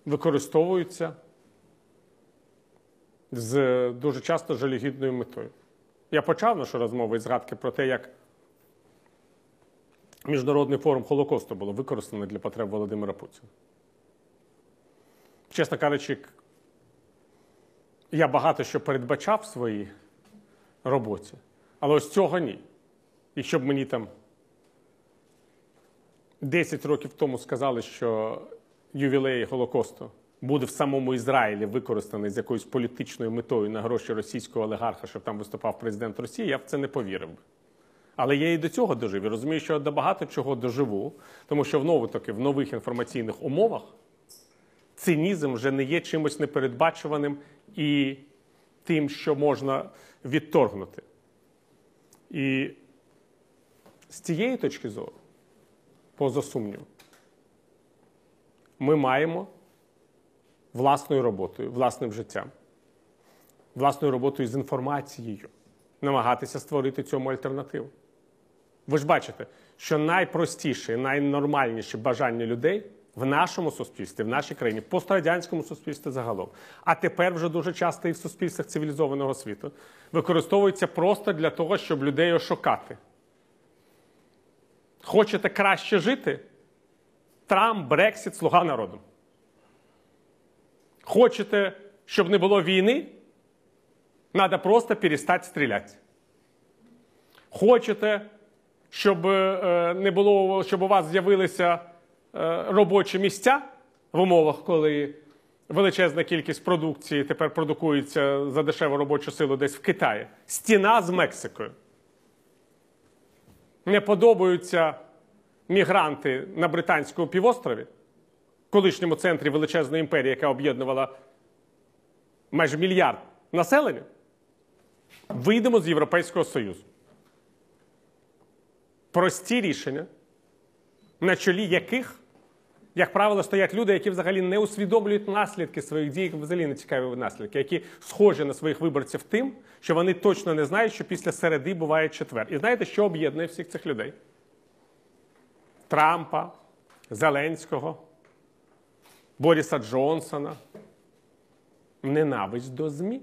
використовуються з дуже часто жалюгідною метою. Я почав нашу розмову із згадки про те, як Міжнародний форум Холокосту було використано для потреб Володимира Путіна. Чесно кажучи, я багато що передбачав в своїй роботі, але ось цього ні. Якщо б мені там 10 років тому сказали, що ювілей Голокосту буде в самому Ізраїлі використаний з якоюсь політичною метою на гроші російського олігарха, щоб там виступав президент Росії, я в це не повірив би. Але я і до цього дожив. І розумію, що я до багато чого доживу, тому що в таки в нових інформаційних умовах цинізм вже не є чимось непередбачуваним і тим, що можна відторгнути. І з цієї точки зору, поза сумніву, ми маємо власною роботою, власним життям, власною роботою з інформацією намагатися створити цьому альтернативу. Ви ж бачите, що найпростіше, найнормальніше бажання людей в нашому суспільстві, в нашій країні, пострадянському суспільстві загалом, а тепер вже дуже часто і в суспільствах цивілізованого світу, використовується просто для того, щоб людей ошукати. Хочете краще жити? Трамп, Брексіт, слуга народу. Хочете, щоб не було війни? Треба просто перестати стріляти. Хочете, щоб е, не було, щоб у вас з'явилися е, робочі місця в умовах, коли величезна кількість продукції тепер продукується за дешеву робочу силу десь в Китаї. Стіна з Мексикою. Не подобаються мігранти на Британському півострові, колишньому центрі величезної імперії, яка об'єднувала майже мільярд населення. Вийдемо з Європейського Союзу прості рішення, на чолі яких, як правило, стоять люди, які взагалі не усвідомлюють наслідки своїх дій, взагалі не цікаві наслідки, які схожі на своїх виборців тим, що вони точно не знають, що після середи буває четвер. І знаєте, що об'єднує всіх цих людей? Трампа, Зеленського, Боріса Джонсона, ненависть до ЗМІ.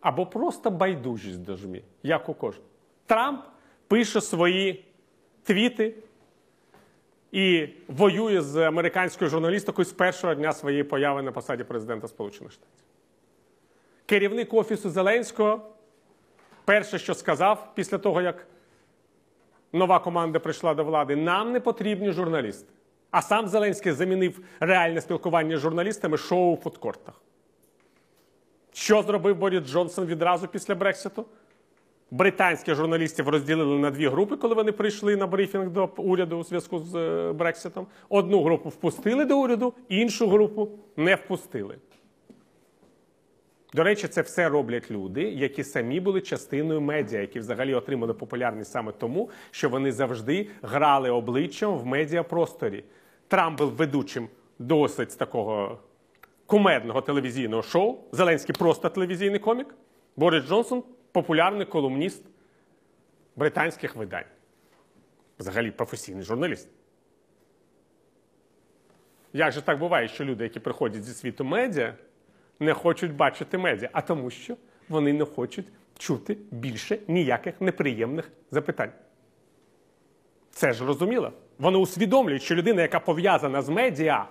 Або просто байдужість до ЗМІ, як у кожного. Трамп пише свої твіти і воює з американською журналістикою з першого дня своєї появи на посаді президента Сполучених Штатів. Керівник Офісу Зеленського перше, що сказав після того, як нова команда прийшла до влади, нам не потрібні журналісти. А сам Зеленський замінив реальне спілкування з журналістами шоу у фудкортах. Що зробив Борис Джонсон відразу після Брекситу? Британських журналістів розділили на дві групи, коли вони прийшли на брифінг до уряду у зв'язку з е, Брекситом. Одну групу впустили до уряду, іншу групу не впустили. До речі, це все роблять люди, які самі були частиною медіа, які взагалі отримали популярність саме тому, що вони завжди грали обличчям в медіапросторі. Трамп був ведучим досить такого кумедного телевізійного шоу. Зеленський просто телевізійний комік. Борис Джонсон популярний колумніст британських видань. Взагалі професійний журналіст. Як же так буває, що люди, які приходять зі світу медіа, не хочуть бачити медіа, а тому, що вони не хочуть чути більше ніяких неприємних запитань. Це ж розуміло. Вони усвідомлюють, що людина, яка пов'язана з медіа,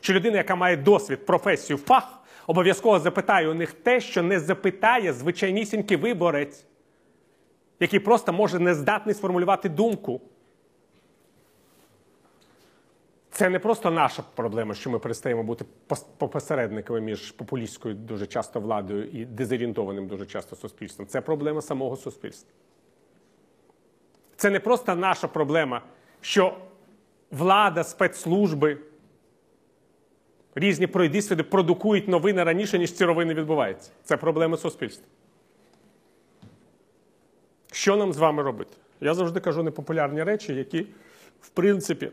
що людина, яка має досвід, професію, фах, обов'язково запитає у них те, що не запитає звичайнісінький виборець, який просто може не здатний сформулювати думку. Це не просто наша проблема, що ми перестаємо бути посередниками між популістською дуже часто владою і дезорієнтованим дуже часто суспільством. Це проблема самого суспільства. Це не просто наша проблема, що влада, спецслужби, різні пройдисвіди продукують новини раніше, ніж ці новини відбуваються. Це проблема суспільства. Що нам з вами робити? Я завжди кажу непопулярні речі, які, в принципі,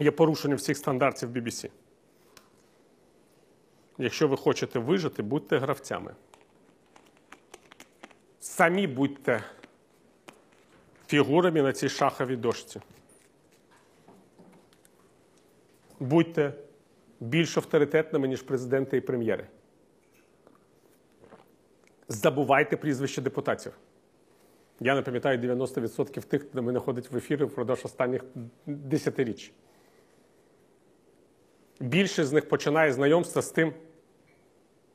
є порушенням всіх стандартів BBC. Якщо ви хочете вижити, будьте гравцями. Самі будьте фігурами на цій шаховій дошці. Будьте більш авторитетними, ніж президенти і прем'єри. Забувайте прізвище депутатів. Я не пам'ятаю 90% тих, хто мене ходить в ефіри впродовж останніх десятиріч. Більшість з них починає знайомство з тим,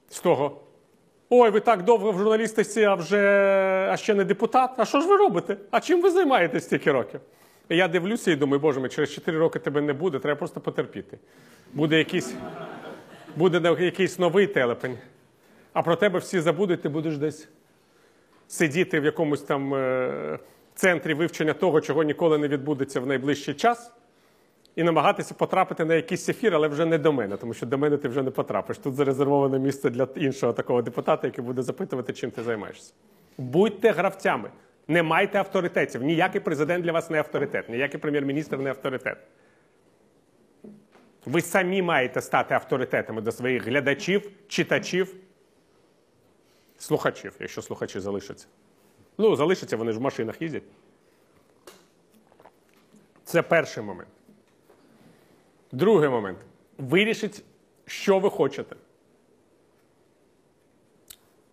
з того. Ой, ви так довго в журналістиці, а вже а ще не депутат. А що ж ви робите? А чим ви займаєтесь стільки років? Я дивлюся і думаю, боже мій, через 4 роки тебе не буде, треба просто потерпіти. Буде якийсь буде якийсь новий телепень, а про тебе всі забудуть, ти будеш десь сидіти в якомусь там е центрі вивчення того, чого ніколи не відбудеться в найближчий час і намагатися потрапити на якийсь ефір, але вже не до мене, тому що до мене ти вже не потрапиш. Тут зарезервоване місце для іншого такого депутата, який буде запитувати, чим ти займаєшся. Будьте гравцями, не майте авторитетів. Ніякий президент для вас не авторитет, ніякий прем'єр-міністр не авторитет. Ви самі маєте стати авторитетами до своїх глядачів, читачів, слухачів, якщо слухачі залишаться. Ну, залишаться, вони ж в машинах їздять. Це перший момент. Другий момент. Вирішіть, що ви хочете.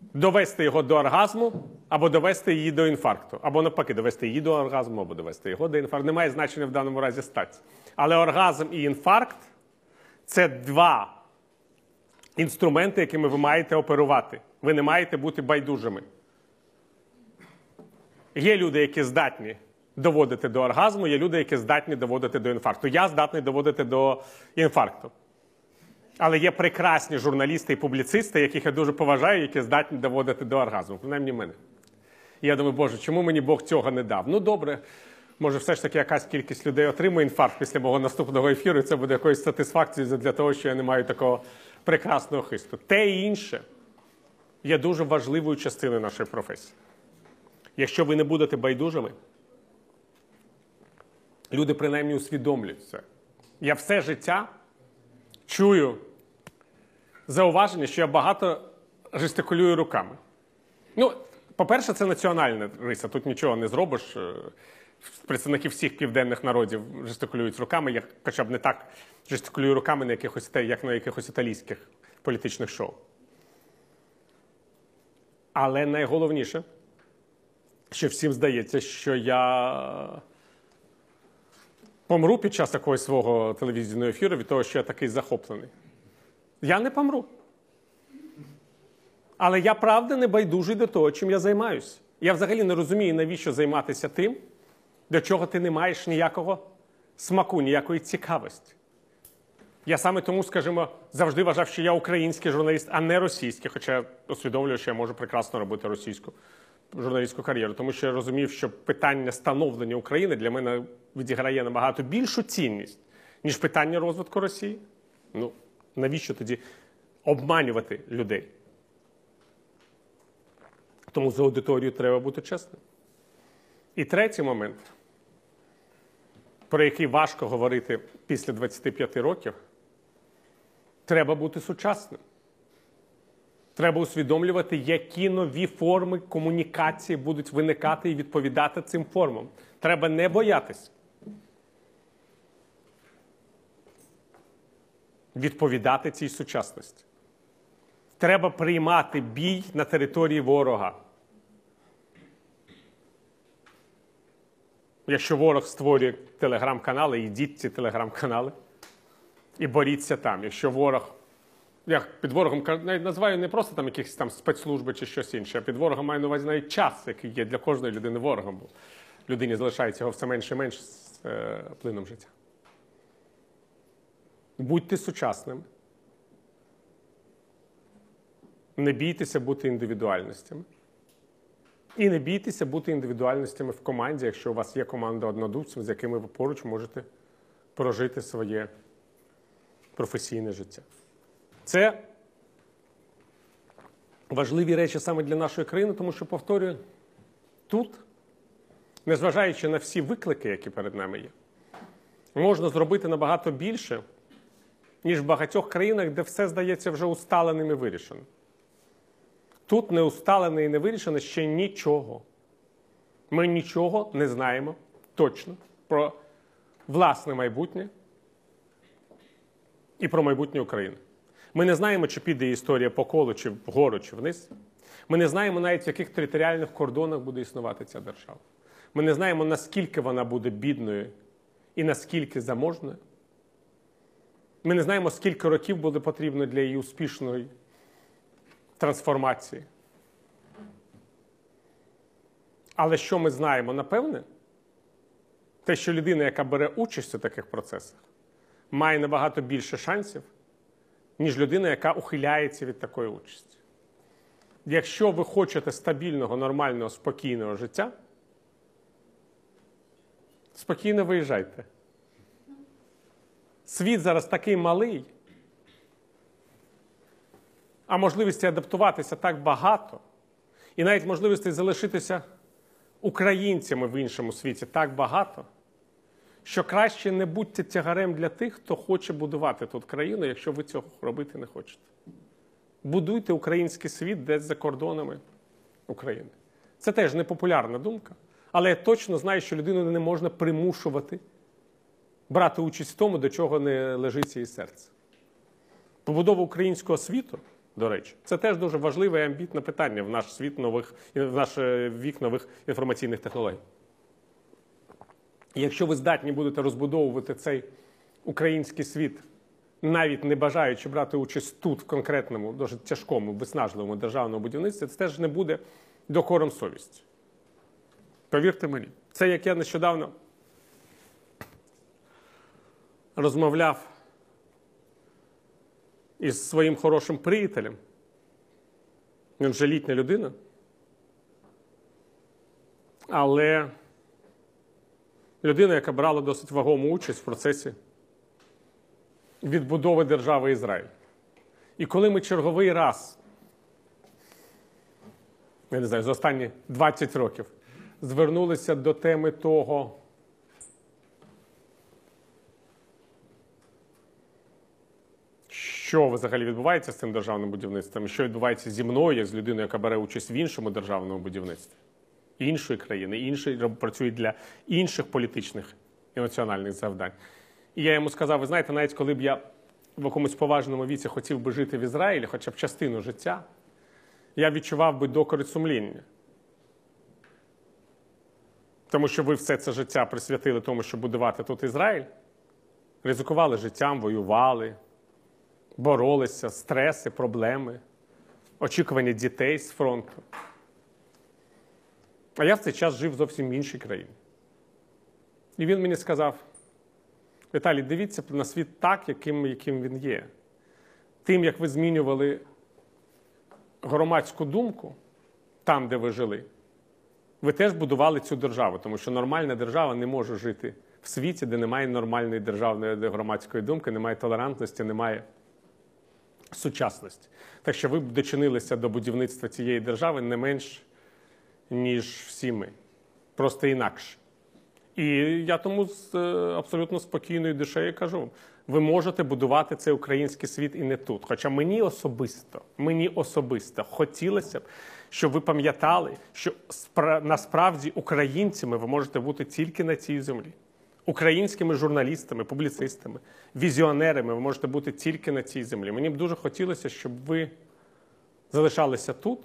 Довести його до оргазму, або довести її до інфаркту. Або навпаки, довести її до оргазму, або довести його до інфаркту. Немає значення в даному разі статі. Але оргазм і інфаркт це два інструменти, якими ви маєте оперувати. Ви не маєте бути байдужими. Є люди, які здатні доводити до оргазму, є люди, які здатні доводити до інфаркту. Я здатний доводити до інфаркту. Але є прекрасні журналісти і публіцисти, яких я дуже поважаю, які здатні доводити до оргазму, принаймні мене. Я думаю, Боже, чому мені Бог цього не дав? Ну, добре, може, все ж таки якась кількість людей отримує інфаркт після мого наступного ефіру, і це буде якоюсь сатисфакцією для того, що я не маю такого прекрасного хисту. Те і інше є дуже важливою частиною нашої професії. Якщо ви не будете байдужими, люди принаймні усвідомлюють це. Я все життя чую зауваження, що я багато жестикулюю руками. Ну, по-перше, це національна риса, тут нічого не зробиш. Представники всіх південних народів жестикулюють руками, я хоча б не так жестикулюю руками, на якихось, як на якихось італійських політичних шоу. Але найголовніше, що всім здається, що я помру під час якогось свого телевізійного ефіру від того, що я такий захоплений. Я не помру. Але я правда не байдужий до того, чим я займаюся. Я взагалі не розумію, навіщо займатися тим, до чого ти не маєш ніякого смаку, ніякої цікавості. Я саме тому, скажімо, завжди вважав, що я український журналіст, а не російський, хоча усвідомлюю, що я можу прекрасно робити російську журналістську кар'єру, тому що я розумів, що питання становлення України для мене відіграє набагато більшу цінність, ніж питання розвитку Росії. Ну, навіщо тоді обманювати людей? Тому за аудиторію треба бути чесним. І третій момент, про який важко говорити після 25 років, треба бути сучасним. Треба усвідомлювати, які нові форми комунікації будуть виникати і відповідати цим формам. Треба не боятися. відповідати цій сучасності. Треба приймати бій на території ворога. Якщо ворог створює телеграм-канали, йдіть ці телеграм-канали і боріться там. Якщо ворог, я під ворогом називаю не просто там якісь там спецслужби чи щось інше, а під ворогом маю на увазі навіть час, який є для кожної людини ворогом. Бо людині залишається його все менше і менше з е, плином життя. Будьте сучасними. Не бійтеся бути індивідуальностями. І не бійтеся бути індивідуальностями в команді, якщо у вас є команда однодумців, з якими ви поруч можете прожити своє професійне життя. Це важливі речі саме для нашої країни, тому що, повторюю, тут, незважаючи на всі виклики, які перед нами є, можна зробити набагато більше, ніж в багатьох країнах, де все здається вже усталеним і вирішеним. Тут не усталене і не вирішено ще нічого. Ми нічого не знаємо точно про власне майбутнє і про майбутнє України. Ми не знаємо, чи піде історія по колу, чи вгору, чи вниз. Ми не знаємо навіть, в яких територіальних кордонах буде існувати ця держава. Ми не знаємо, наскільки вона буде бідною і наскільки заможною. Ми не знаємо, скільки років буде потрібно для її успішної трансформації. Але що ми знаємо напевне, те, що людина, яка бере участь у таких процесах, має набагато більше шансів, ніж людина, яка ухиляється від такої участі. Якщо ви хочете стабільного, нормального, спокійного життя, спокійно виїжджайте. Світ зараз такий малий, а можливості адаптуватися так багато, і навіть можливості залишитися українцями в іншому світі так багато, що краще не будьте тягарем для тих, хто хоче будувати тут країну, якщо ви цього робити не хочете. Будуйте український світ десь за кордонами України. Це теж непопулярна думка, але я точно знаю, що людину не можна примушувати брати участь в тому, до чого не лежить її серце. Побудова українського світу, до речі, це теж дуже важливе і амбітне питання в наш світ нових в наш е, вік нових інформаційних технологій. І якщо ви здатні будете розбудовувати цей український світ, навіть не бажаючи брати участь тут, в конкретному, дуже тяжкому, виснажливому державному будівництві, це теж не буде докором совісті. Повірте мені, це як я нещодавно розмовляв із своїм хорошим приятелем. Він вже літня людина. Але людина, яка брала досить вагому участь в процесі відбудови держави Ізраїль. І коли ми черговий раз, я не знаю, за останні 20 років звернулися до теми того, що взагалі відбувається з цим державним будівництвом, що відбувається зі мною, з людиною, яка бере участь в іншому державному будівництві, іншої країни, іншої працює для інших політичних і національних завдань. І я йому сказав: ви знаєте, навіть коли б я в якомусь поважному віці хотів би жити в Ізраїлі, хоча б частину життя, я відчував би докорить сумління. Тому що ви все це життя присвятили тому, щоб будувати тут Ізраїль, ризикували життям, воювали боролися, стреси, проблеми, очікування дітей з фронту. А я в цей час жив зовсім в іншій країні. І він мені сказав: Віталій, дивіться на світ так, яким, яким він є. Тим, як ви змінювали громадську думку там, де ви жили, ви теж будували цю державу, тому що нормальна держава не може жити в світі, де немає нормальної державної громадської думки, немає толерантності, немає сучасності. Так що ви б дочинилися до будівництва цієї держави не менш, ніж всі ми. Просто інакше. І я тому з е, абсолютно спокійною душею кажу: ви можете будувати цей український світ і не тут. Хоча мені особисто, мені особисто хотілося б, щоб ви пам'ятали, що насправді українцями ви можете бути тільки на цій землі. Українськими журналістами, публіцистами, візіонерами ви можете бути тільки на цій землі. Мені б дуже хотілося, щоб ви залишалися тут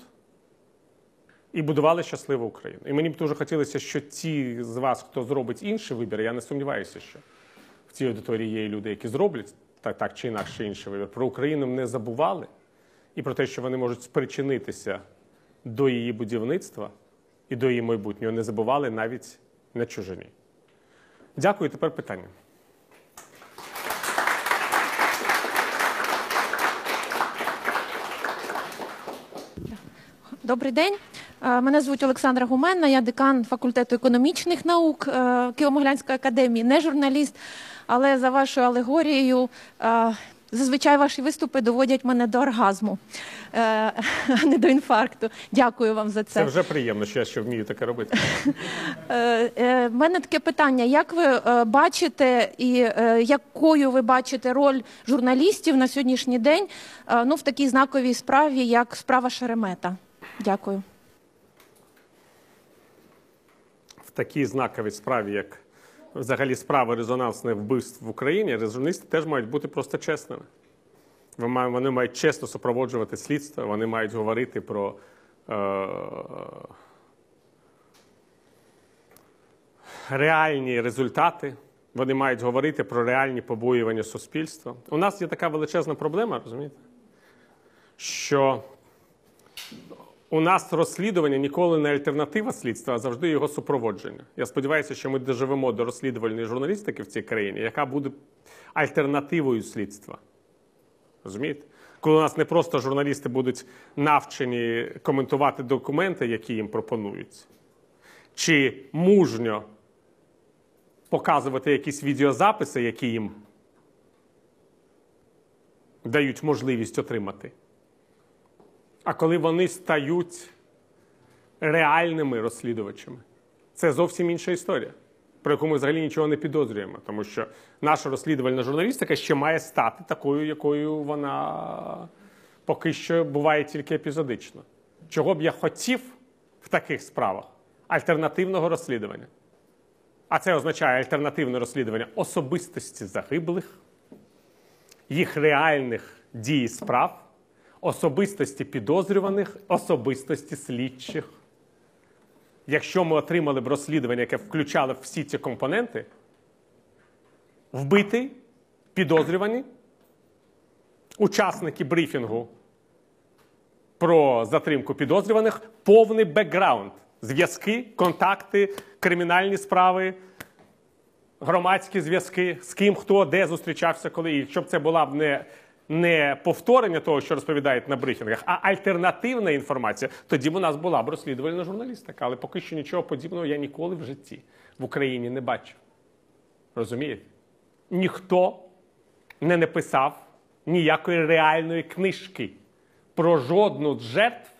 і будували щасливу Україну. І мені б дуже хотілося, що ті з вас, хто зробить інший вибір, я не сумніваюся, що в цій аудиторії є люди, які зроблять так, так чи інакше інший вибір. Про Україну не забували і про те, що вони можуть спричинитися до її будівництва і до її майбутнього, не забували навіть на чужині. Дякую. Тепер питання. Добрий день. Е, Мене звуть Олександра Гуменна, я декан факультету економічних наук е, Києво-Могилянської академії, не журналіст, але за вашою алегорією е, зазвичай ваші виступи доводять мене до оргазму, е, а не до інфаркту. Дякую вам за Це Це вже приємно, що я ще вмію таке робити. Е, е, мене таке питання: як ви бачите і якою ви бачите роль журналістів на сьогоднішній день ну, в такій знаковій справі, як справа Шеремета? Дякую. В такій знаковій справі, як взагалі справа резонансних вбивств в Україні, журналісти теж мають бути просто чесними. Вони мають чесно супроводжувати слідство, вони мають говорити про. Е- реальні результати, вони мають говорити про реальні побоювання суспільства. У нас є така величезна проблема, розумієте? Що у нас розслідування ніколи не альтернатива слідства, а завжди його супроводження. Я сподіваюся, що ми доживемо до розслідувальної журналістики в цій країні, яка буде альтернативою слідства. Розумієте? Коли у нас не просто журналісти будуть навчені коментувати документи, які їм пропонують, чи мужньо показувати якісь відеозаписи, які їм дають можливість отримати. А коли вони стають реальними розслідувачами, це зовсім інша історія, про яку ми взагалі нічого не підозрюємо, тому що наша розслідувальна журналістика ще має стати такою, якою вона поки що буває тільки епізодично. Чого б я хотів в таких справах? Альтернативного розслідування. А це означає альтернативне розслідування особистості загиблих, їх реальних дій справ, особистості підозрюваних, особистості слідчих. Якщо ми отримали б розслідування, яке включало всі ці компоненти, вбитий, підозрювані, учасники брифінгу про затримку підозрюваних, повний бекграунд, зв'язки, контакти, кримінальні справи, громадські зв'язки, з ким, хто, де зустрічався, коли. І щоб це була б не, не повторення того, що розповідають на брифінгах, а альтернативна інформація, тоді б у нас була б розслідувальна журналістика. Але поки що нічого подібного я ніколи в житті в Україні не бачив. Розумієте? Ніхто не написав ніякої реальної книжки про жодну з жертв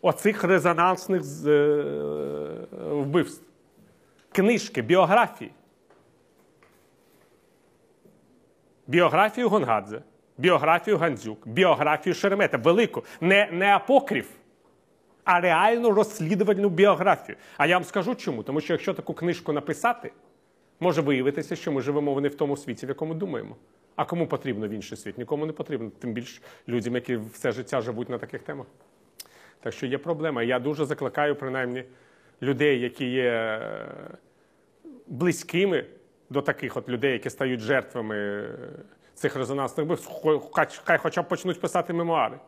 оцих резонансних е, вбивств. Книжки, біографії. Біографію Гонгадзе, біографію Гандзюк, біографію Шеремета. Велику. Не, не апокриф, а реальну розслідувальну біографію. А я вам скажу чому. Тому що якщо таку книжку написати, може виявитися, що ми живемо не в тому світі, в якому думаємо. А кому потрібно в інший світ? Нікому не потрібно. Тим більше людям, які все життя живуть на таких темах. Так що є проблема. Я дуже закликаю, принаймні, людей, які є е, близькими до таких от людей, які стають жертвами е, цих резонансних вбивств, хай, хоча б почнуть писати мемуари,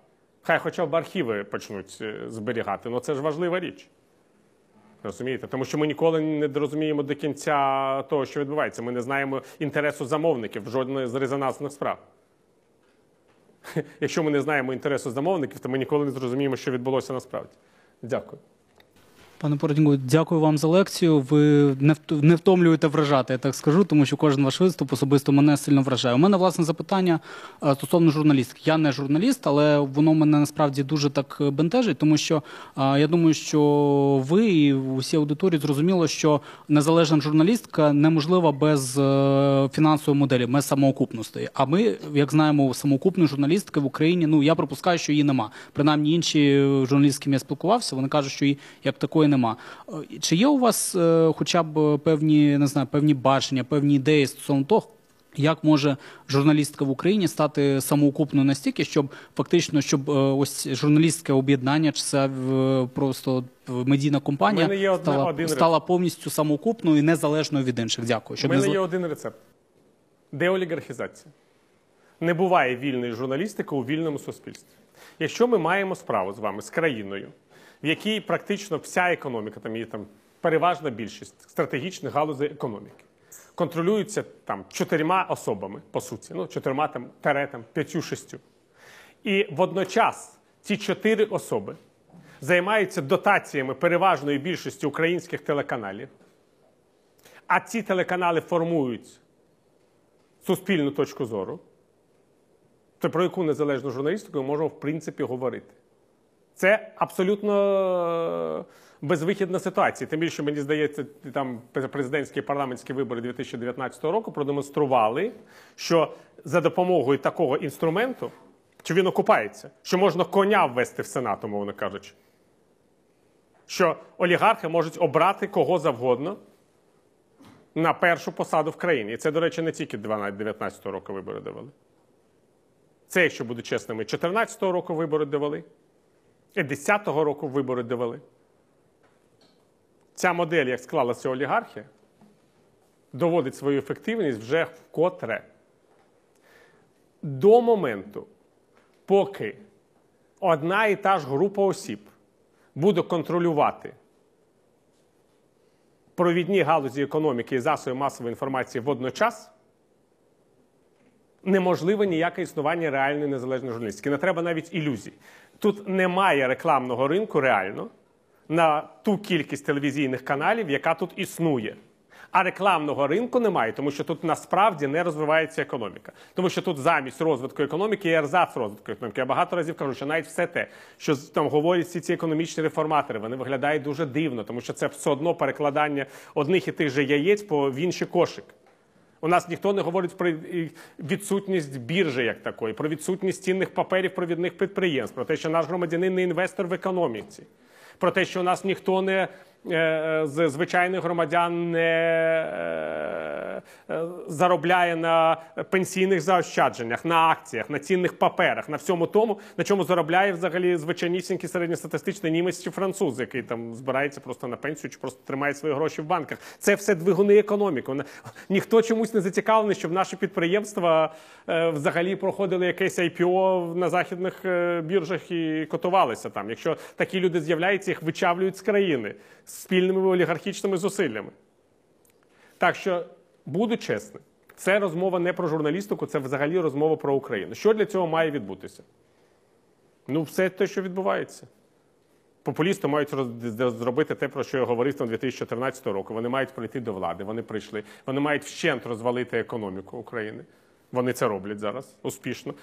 хай хоча б архіви почнуть е, зберігати. Ну це ж важлива річ. Розумієте? Тому що ми ніколи не розуміємо до кінця того, що відбувається. Ми не знаємо інтересу замовників жодної з резонансних справ. Якщо ми не знаємо інтересу замовників, то ми ніколи не зрозуміємо, що відбулося насправді. Дякую. Пане Породінько, дякую вам за лекцію. Ви не вт- не втомлюєте вражати, я так скажу, тому що кожен ваш виступ особисто мене сильно вражає. У мене власне запитання е, стосовно журналістики. Я не журналіст, але воно мене насправді дуже так е, бентежить, тому що е, я думаю, що ви і усі аудиторії зрозуміло, що незалежна журналістка неможлива без фінансової моделі, без самоокупності. А ми, як знаємо, самоокупної журналістики в Україні, ну я припускаю, що її нема. Принаймні інші журналісти, з ким я спілкувався, вони кажуть, що її як такої такої нема. Е, Чи є у вас е, хоча б певні, не знаю, певні бачення, певні ідеї стосовно того, як може журналістика в Україні стати самоокупною настільки, щоб фактично, щоб е, ось журналістське об'єднання, чи це просто медійна компанія є одна- стала, один стала повністю самоокупною і незалежною від інших? Дякую. У Щоб не мене зл- є один рецепт: деолігархізація. Не буває вільної журналістики у вільному суспільстві. Якщо ми маємо справу з вами з країною, в якій практично вся економіка, там є там переважна більшість стратегічних галузей економіки, контролюються там чотирма особами, по суті, ну чотирма там теретам, п'ятю шестю. І водночас ці чотири особи займаються дотаціями переважної більшості українських телеканалів, а ці телеканали формують суспільну точку зору, про яку незалежну журналістику ми можемо в принципі говорити. Це абсолютно безвихідна ситуація. Тим більше, мені здається, там президентські і парламентські вибори 2019 року продемонстрували, що за допомогою такого інструменту, чи він окупається, що можна коня ввести в Сенат, умовно кажучи, що олігархи можуть обрати кого завгодно на першу посаду в країні. І це, до речі, не тільки 2019 року вибори давали. Це, якщо буду чесними, 2014 року вибори довели, і 2010 року вибори довели. Ця модель, як склалася олігархія, доводить свою ефективність вже вкотре. До моменту, поки одна і та ж група осіб буде контролювати провідні галузі економіки і засоби масової інформації водночас, неможливе ніяке існування реальної незалежної журналістики. Не треба навіть ілюзій. Тут немає рекламного ринку реально на ту кількість телевізійних каналів, яка тут існує. А рекламного ринку немає, тому що тут насправді не розвивається економіка. Тому що тут замість розвитку економіки є ерзац розвитку економіки. Я багато разів кажу, що навіть все те, що там говорять всі ці економічні реформатори, вони виглядають дуже дивно, тому що це все одно перекладання одних і тих же яєць по в інший кошик. У нас ніхто не говорить про відсутність біржі як такої, про відсутність цінних паперів провідних підприємств, про те, що наш громадянин не інвестор в економіці, про те, що у нас ніхто не з звичайних громадян не е, е, заробляє на пенсійних заощадженнях, на акціях, на цінних паперах, на всьому тому, на чому заробляє взагалі звичайнісінький середньостатистичний німець чи француз, який там збирається просто на пенсію чи просто тримає свої гроші в банках. Це все двигуни економіки. Ніхто чомусь не зацікавлений, щоб наші підприємства е, взагалі проходили якесь IPO на західних е, біржах і котувалися там. Якщо такі люди з'являються, їх вичавлюють з країни спільними олігархічними зусиллями. Так що, буду чесним, це розмова не про журналістику, це взагалі розмова про Україну. Що для цього має відбутися? Ну, все те, що відбувається. Популісти мають зробити те, про що я говорив там 2014 року. Вони мають прийти до влади. Вони прийшли. Вони мають вщент розвалити економіку України. Вони це роблять зараз успішно.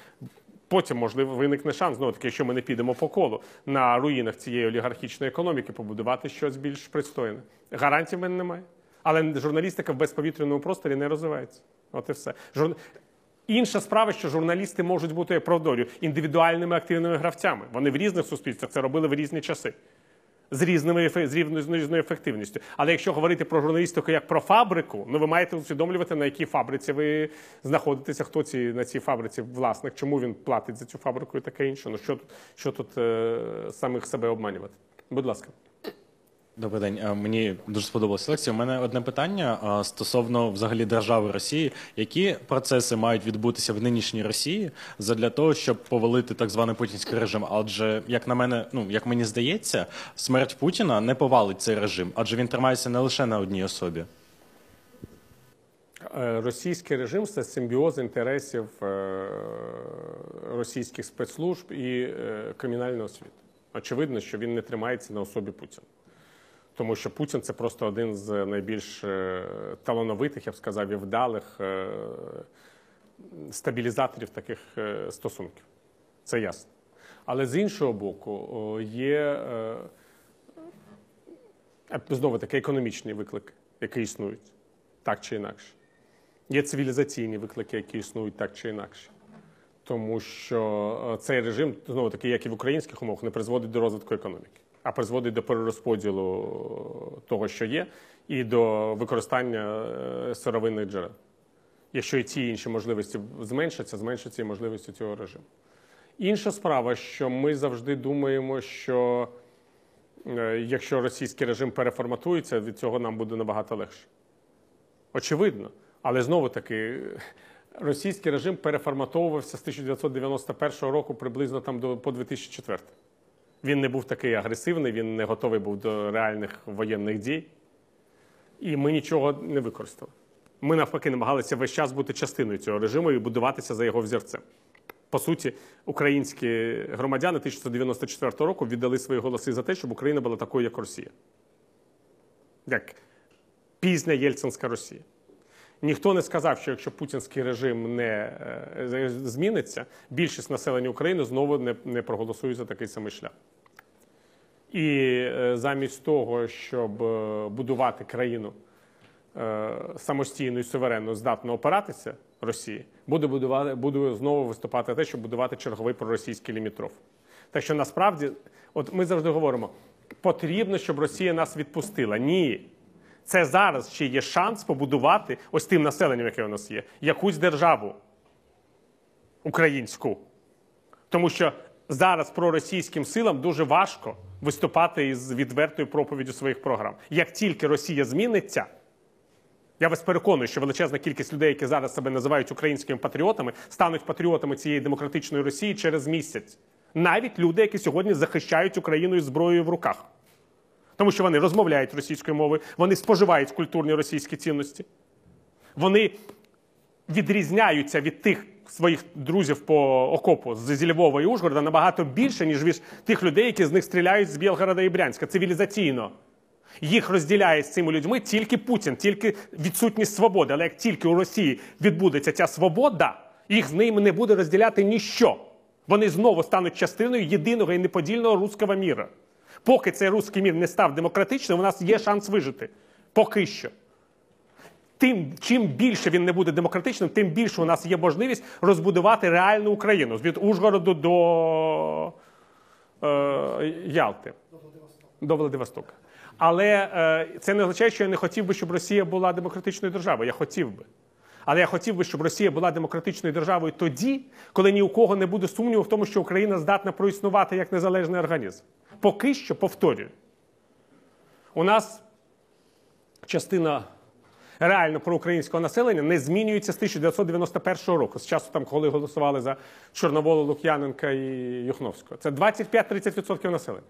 Потім, можливо, виникне шанс, знову таки, якщо ми не підемо по колу на руїнах цієї олігархічної економіки, побудувати щось більш пристойне. Гарантій в мене немає. Але журналістика в безповітряному просторі не розвивається. От і все. Жур... Інша справа, що журналісти можуть бути я правдорю індивідуальними активними гравцями. Вони в різних суспільствах це робили в різні часи. З різними з різною ефективністю. Але якщо говорити про журналістику як про фабрику, ну ви маєте усвідомлювати, на якій фабриці ви знаходитеся, хто ці на цій фабриці власник, чому він платить за цю фабрику і таке інше. Ну що тут, що тут е, самих себе обманювати? Будь ласка. Добрий день. Е, Мені дуже сподобалася лекція. У мене одне питання е, стосовно взагалі держави Росії. Які процеси мають відбутися в нинішній Росії для того, щоб повалити так званий путінський режим? Адже, як на мене, ну як мені здається, смерть Путіна не повалить цей режим, адже він тримається не лише на одній особі. Е, Російський режим це симбіоз інтересів російських спецслужб і кримінального світу. Очевидно, що він не тримається на особі Путіна. Тому що Путін це просто один з найбільш е, талановитих, я б сказав, і вдалих е, стабілізаторів таких е, стосунків. Це ясно. Але з іншого боку, є знову таки економічні виклики, які існують так чи інакше. Є цивілізаційні виклики, які існують так чи інакше. Тому що цей режим, знову таки, як і в українських умовах, не призводить до розвитку економіки. А призводить до перерозподілу того, що є, і до використання е, сировинних джерел. Якщо і ті і інші можливості зменшаться, зменшаться і можливості цього режиму. Інша справа, що ми завжди думаємо, що е, якщо російський режим переформатується, від цього нам буде набагато легше. Очевидно. Але знову таки, російський режим переформатовувався з 1991 року приблизно там до по 2004. Він не був такий агресивний, він не готовий був до реальних воєнних дій. І ми нічого не використали. Ми навпаки намагалися весь час бути частиною цього режиму і будуватися за його взірцем. По суті, українські громадяни 1994 року віддали свої голоси за те, щоб Україна була такою, як Росія. Як пізня Єльцинська Росія. Ніхто не сказав, що якщо путінський режим не е, зміниться, більшість населення України знову не, не проголосує за такий самий шлях. І е, замість того, щоб е, будувати країну е, самостійно і суверенно здатно опиратися Росії, буде будувати, буде знову виступати те, щоб будувати черговий проросійський лімітров. Так що насправді, от ми завжди говоримо, потрібно, щоб Росія нас відпустила. Ні. Це зараз ще є шанс побудувати ось тим населенням, яке у нас є, якусь державу українську. Тому що зараз проросійським силам дуже важко виступати із відвертою проповіддю своїх програм. Як тільки Росія зміниться, я вас переконую, що величезна кількість людей, які зараз себе називають українськими патріотами, стануть патріотами цієї демократичної Росії через місяць. Навіть люди, які сьогодні захищають Україну із зброєю в руках. Тому що вони розмовляють російською мовою, вони споживають культурні російські цінності. Вони відрізняються від тих своїх друзів по окопу з Львова і Ужгорода набагато більше, ніж від тих людей, які з них стріляють з Білгорода і Брянська. Цивілізаційно. Їх розділяє з цими людьми тільки Путін, тільки відсутність свободи. Але як тільки у Росії відбудеться ця свобода, їх з ними не буде розділяти ніщо. Вони знову стануть частиною єдиного і неподільного руського міра. Поки цей руський мір не став демократичним, у нас є шанс вижити. Поки що. Тим, чим більше він не буде демократичним, тим більше у нас є можливість розбудувати реальну Україну від Ужгороду до е, Ялти. До Владивостока. Але е, це не означає, що я не хотів би, щоб Росія була демократичною державою. Я хотів би. Але я хотів би, щоб Росія була демократичною державою тоді, коли ні у кого не буде сумніву в тому, що Україна здатна проіснувати як незалежний організм. Поки що повторюю. У нас частина реально проукраїнського населення не змінюється з 1991 року, з часу, там, коли голосували за Чорноволу, Лук'яненка і Юхновського. Це 25-30% населення,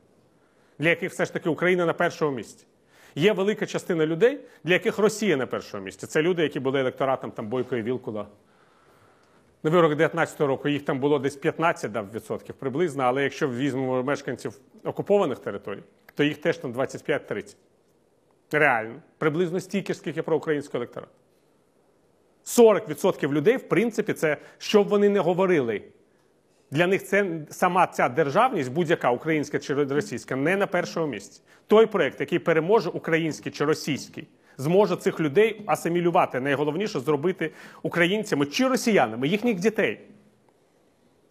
для яких все ж таки Україна на першому місці. Є велика частина людей, для яких Росія на першому місці. Це люди, які були електоратом там, Бойко і Вілкула. На виборах 19 року їх там було десь 15 дав, відсотків приблизно, але якщо візьмемо мешканців окупованих територій, то їх теж там 25-30. Реально. Приблизно стільки ж, скільки про український електорат. 40% людей, в принципі, це що б вони не говорили. Для них це сама ця державність, будь-яка українська чи російська, не на першому місці. Той проект, який переможе український чи російський, зможе цих людей асимілювати. Найголовніше зробити українцями чи росіянами, їхніх дітей.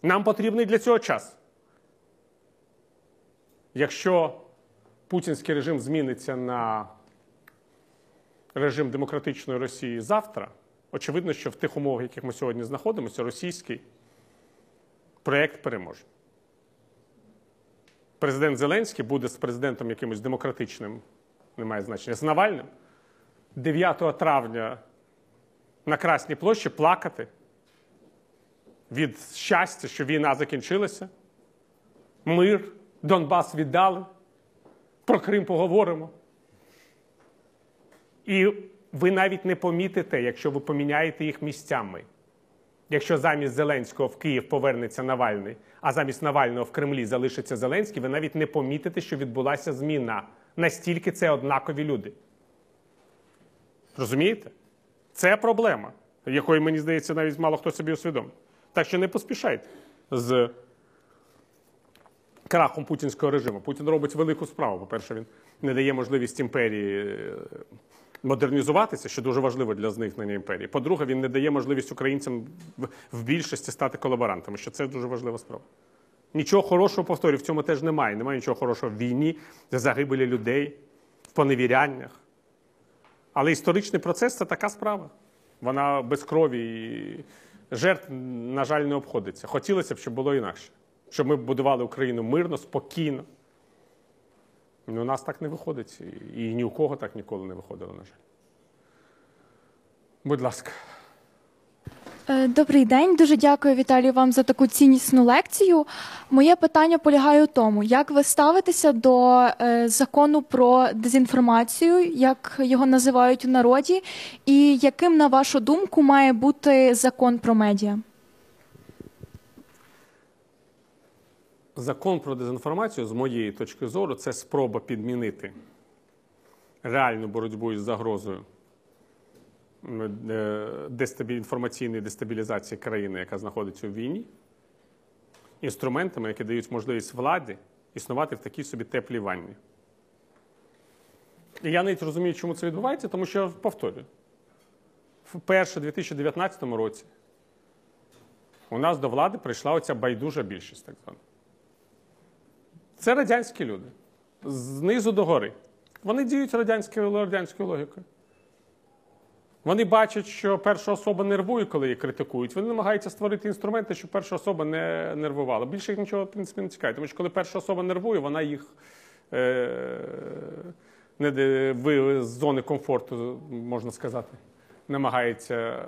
Нам потрібний для цього час. Якщо путінський режим зміниться на режим демократичної Росії завтра, очевидно, що в тих умовах, в яких ми сьогодні знаходимося, російський проєкт переможе. Президент Зеленський буде з президентом якимось демократичним, немає значення, з Навальним 9 травня на Красній площі плакати від щастя, що війна закінчилася. Мир, Донбас віддали, про Крим поговоримо. І ви навіть не помітите, якщо ви поміняєте їх місцями. Якщо замість Зеленського в Київ повернеться Навальний, а замість Навального в Кремлі залишиться Зеленський, ви навіть не помітите, що відбулася зміна. Настільки це однакові люди. Розумієте? Це проблема, якої, мені здається, навіть мало хто собі усвідомив. Так що не поспішайте з крахом путінського режиму. Путін робить велику справу. По-перше, він не дає можливість імперії е, модернізуватися, що дуже важливо для зникнення імперії. По-друге, він не дає можливість українцям в- більшості стати колаборантами, що це дуже важлива справа. Нічого хорошого, повторюю, в цьому теж немає. Немає нічого хорошого в війні, загибелі людей, в поневіряннях. Але історичний процес це така справа. Вона без крові і жертв, на жаль, не обходиться. Хотілося б, щоб було інакше. Щоб ми будували Україну мирно, спокійно. Ну, у нас так не виходить. І ні у кого так ніколи не виходило, на жаль. Будь ласка. Е, Добрий день, дуже дякую Віталію вам за таку ціннісну лекцію. Моє питання полягає у тому, як ви ставитеся до е, закону про дезінформацію, як його називають у народі, і яким, на вашу думку, має бути закон про медіа? Закон про дезінформацію, з моєї точки зору, це спроба підмінити реальну боротьбу із загрозою е, інформаційної дестабілізації країни, яка знаходиться у війні, інструментами, які дають можливість владі існувати в такій собі теплій ванні. І я навіть розумію, чому це відбувається, тому що повторюю, вперше у 2019 році у нас до влади прийшла оця байдужа більшість, так звана. Це радянські люди. Знизу до гори. Вони діють радянською, радянською логікою. Вони бачать, що перша особа нервує, коли її критикують. Вони намагаються створити інструменти, щоб перша особа не нервувала. Більше їх нічого, в принципі, не цікавить. Тому що коли перша особа нервує, вона їх е, не, з зони комфорту, можна сказати, намагається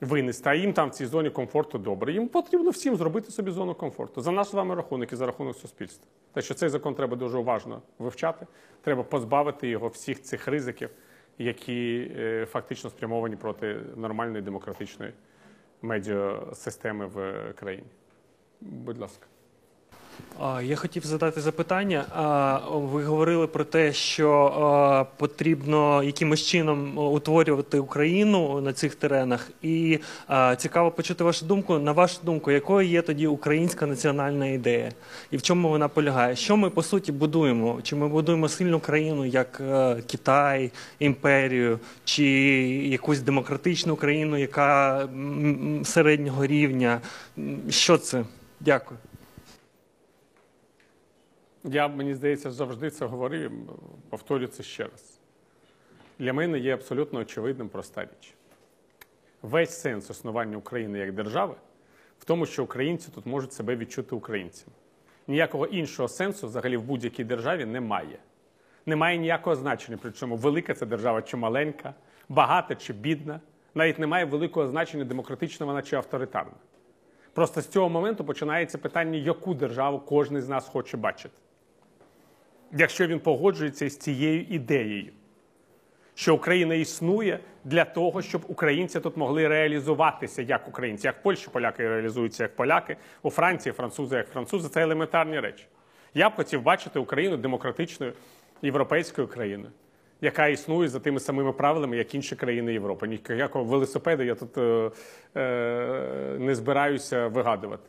винести, а їм там в цій зоні комфорту добре. Їм потрібно всім зробити собі зону комфорту за наш з вами рахунок і за рахунок суспільства. Те, що цей закон треба дуже уважно вивчати. Треба позбавити його всіх цих ризиків, які е, фактично спрямовані проти нормальної демократичної медіасистеми в країні. Будь ласка. Я хотів задати запитання. Ви говорили про те, що потрібно якимось чином утворювати Україну на цих теренах. І цікаво почути вашу думку. На вашу думку, якою є тоді українська національна ідея, і в чому вона полягає? Що ми по суті будуємо? Чи ми будуємо сильну країну, як е, Китай, імперію, чи якусь демократичну країну, яка середнього рівня? Що це? Дякую. Я, мені здається, завжди це говорив, повторю це ще раз. Для мене є абсолютно очевидним проста річ. Весь сенс існування України як держави в тому, що українці тут можуть себе відчути українцями. Ніякого іншого сенсу взагалі в будь-якій державі немає. Немає ніякого значення, причому велика це держава чи маленька, багата чи бідна. Навіть немає великого значення демократична вона чи авторитарна. Просто з цього моменту починається питання, яку державу кожен з нас хоче бачити. Якщо він погоджується із цією ідеєю, що Україна існує для того, щоб українці тут могли реалізуватися як українці, як Польщі поляки реалізуються як поляки, у Франції французи як французи це елементарні речі. Я б хотів бачити Україну демократичною європейською країною, яка існує за тими самими правилами, як інші країни Європи. Ніякого велосипеду я тут е, е, не збираюся вигадувати.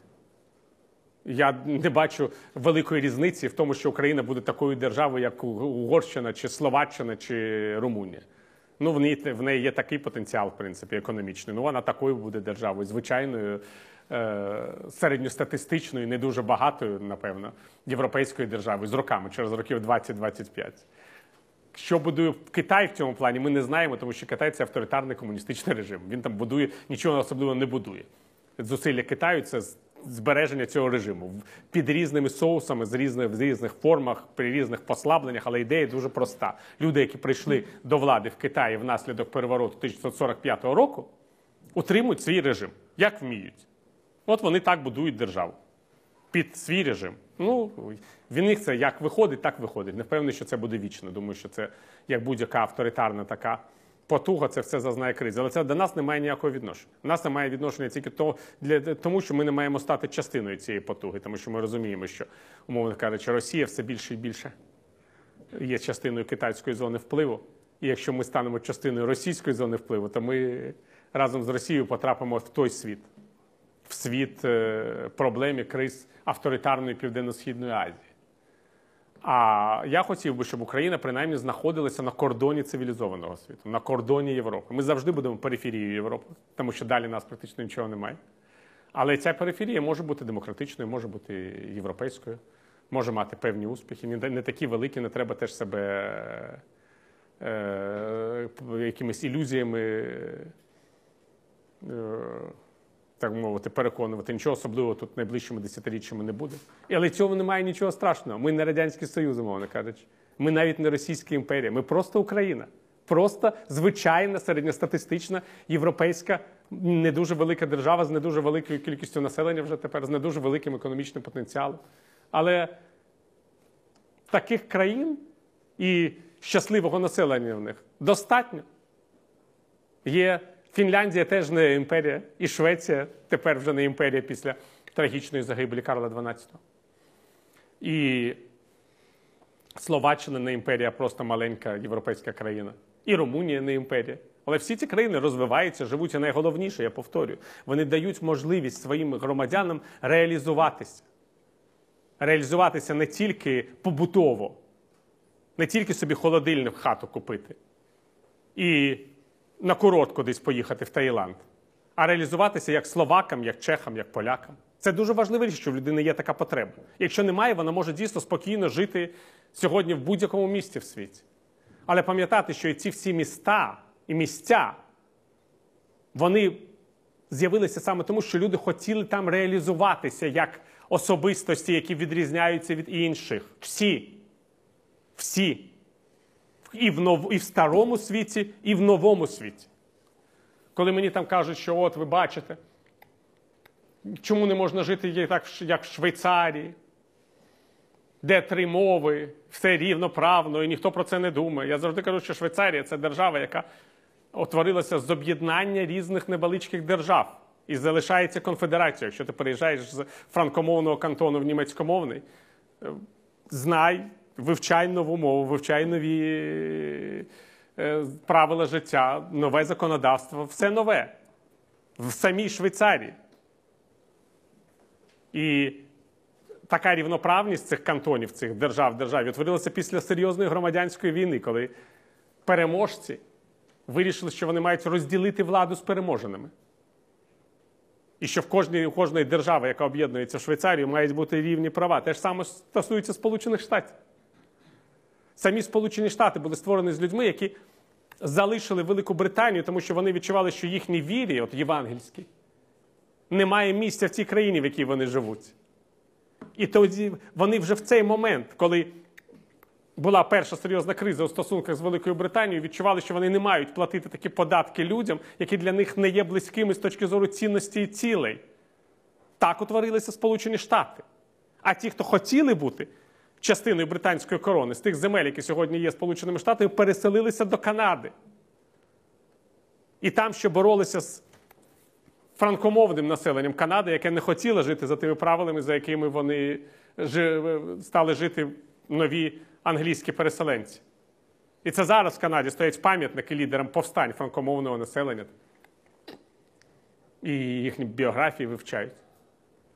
Я не бачу великої різниці в тому, що Україна буде такою державою, як Угорщина, чи Словаччина, чи Румунія. Ну, в неї, в неї є такий потенціал, в принципі, економічний. Ну, вона такою буде державою, звичайною, е, середньостатистичною, не дуже багатою, напевно, європейською державою з роками, через років 20-25. Що будує Китай в цьому плані, ми не знаємо, тому що Китай це авторитарний комуністичний режим. Він там будує, нічого особливо не будує. Зусилля Китаю це збереження цього режиму під різними соусами, з різних, в різних формах, при різних послабленнях, але ідея дуже проста. Люди, які прийшли до влади в Китаї внаслідок перевороту 1945 року, утримують свій режим, як вміють. От вони так будують державу під свій режим. Ну, в них це як виходить, так виходить. Не впевнений, що це буде вічно. Думаю, що це як будь-яка авторитарна така потуга, це все зазнає кризи. Але це до нас не має ніякого відношення. У нас немає відношення тільки то, для, тому, що ми не маємо стати частиною цієї потуги, тому що ми розуміємо, що, умовно кажучи, Росія все більше і більше є частиною китайської зони впливу. І якщо ми станемо частиною російської зони впливу, то ми разом з Росією потрапимо в той світ, в світ е, проблем і криз авторитарної Південно-Східної Азії. А я хотів би, щоб Україна принаймні знаходилася на кордоні цивілізованого світу, на кордоні Європи. Ми завжди будемо периферією Європи, тому що далі нас практично нічого немає. Але ця периферія може бути демократичною, може бути європейською, може мати певні успіхи. Не, такі великі, не треба теж себе е, якимись ілюзіями, е, так мовити, переконувати. Нічого особливого тут найближчими десятиріччями не буде. Але цього немає нічого страшного. Ми не Радянський Союз, умовно кажучи. Ми навіть не Російська імперія. Ми просто Україна. Просто звичайна середньостатистична європейська, не дуже велика держава з не дуже великою кількістю населення вже тепер, з не дуже великим економічним потенціалом. Але таких країн і щасливого населення в них достатньо. Є Фінляндія теж не імперія, і Швеція тепер вже не імперія після трагічної загибелі Карла XII. І Словаччина не імперія, а просто маленька європейська країна. І Румунія не імперія. Але всі ці країни розвиваються, живуть, і найголовніше, я повторюю, вони дають можливість своїм громадянам реалізуватися. Реалізуватися не тільки побутово, не тільки собі холодильник в хату купити і на курорт кудись поїхати в Таїланд, а реалізуватися як словакам, як чехам, як полякам. Це дуже важлива що в людини є така потреба. Якщо немає, вона може дійсно спокійно жити сьогодні в будь-якому місті в світі. Але пам'ятати, що і ці всі міста і місця, вони з'явилися саме тому, що люди хотіли там реалізуватися як особистості, які відрізняються від інших. Всі. Всі. І в, нов... і в старому світі, і в новому світі. Коли мені там кажуть, що от ви бачите, чому не можна жити так, як в Швейцарії, де три мови, все рівноправно, і ніхто про це не думає. Я завжди кажу, що Швейцарія це держава, яка утворилася з об'єднання різних невеличких держав і залишається конфедерацією. Якщо ти переїжджаєш з франкомовного кантону в німецькомовний, е, знай, вивчай нову мову, вивчай нові е, правила життя, нове законодавство, все нове в самій Швейцарії. І така рівноправність цих кантонів, цих держав державі утворилася після серйозної громадянської війни, коли переможці вирішили, що вони мають розділити владу з переможеними. І що в кожній, у кожної держави, яка об'єднується в Швейцарію, мають бути рівні права. Те ж саме стосується Сполучених Штатів. Самі Сполучені Штати були створені з людьми, які залишили Велику Британію, тому що вони відчували, що їхній вірі, от євангельській, немає місця в цій країні, в якій вони живуть. І тоді вони вже в цей момент, коли була перша серйозна криза у стосунках з Великою Британією, відчували, що вони не мають платити такі податки людям, які для них не є близькими з точки зору цінності і цілей. Так утворилися Сполучені Штати. А ті, хто хотіли бути частиною британської корони, з тих земель, які сьогодні є Сполученими Штатами, переселилися до Канади. І там ще боролися з франкомовним населенням Канади, яке не хотіло жити за тими правилами, за якими вони стали жити нові англійські переселенці. І це зараз в Канаді стоять пам'ятники лідерам повстань франкомовного населення. І їхні біографії вивчають.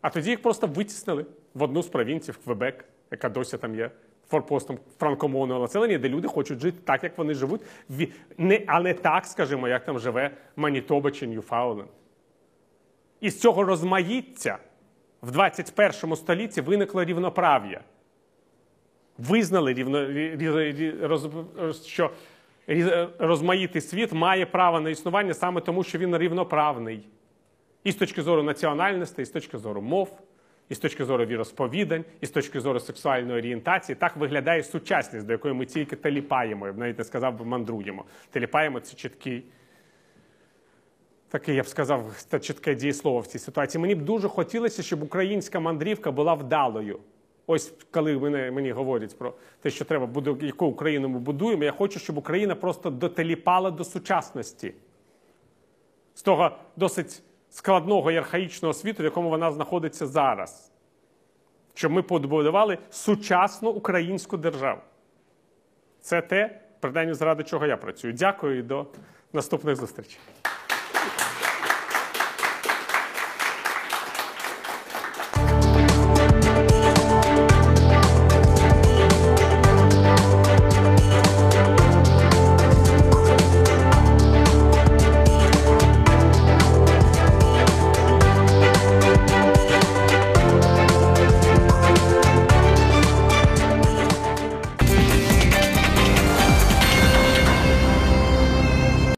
А тоді їх просто витіснили в одну з провінцій, в Квебек, яка досі там є форпостом франкомовного населення, де люди хочуть жити так, як вони живуть, не, а не так, скажімо, як там живе Манітоба чи Ньюфауленд. І з цього розмаїття в 21 столітті виникло рівноправ'я. Визнали, рівно, що розмаїтий світ має право на існування саме тому, що він рівноправний. І з точки зору національності, і з точки зору мов, і з точки зору віросповідань, і з точки зору сексуальної орієнтації. Так виглядає сучасність, до якої ми тільки теліпаємо. Я б навіть не сказав, би мандруємо. Теліпаємо це чіткий. Таке, я б сказав, це чітке дієслово в цій ситуації. Мені б дуже хотілося, щоб українська мандрівка була вдалою. Ось коли мене, мені говорять про те, що треба буде, яку Україну ми будуємо, я хочу, щоб Україна просто дотеліпала до сучасності. З того досить складного і архаїчного світу, в якому вона знаходиться зараз. Щоб ми побудували сучасну українську державу. Це те, принаймні, заради чого я працюю. Дякую і до наступних зустрічей.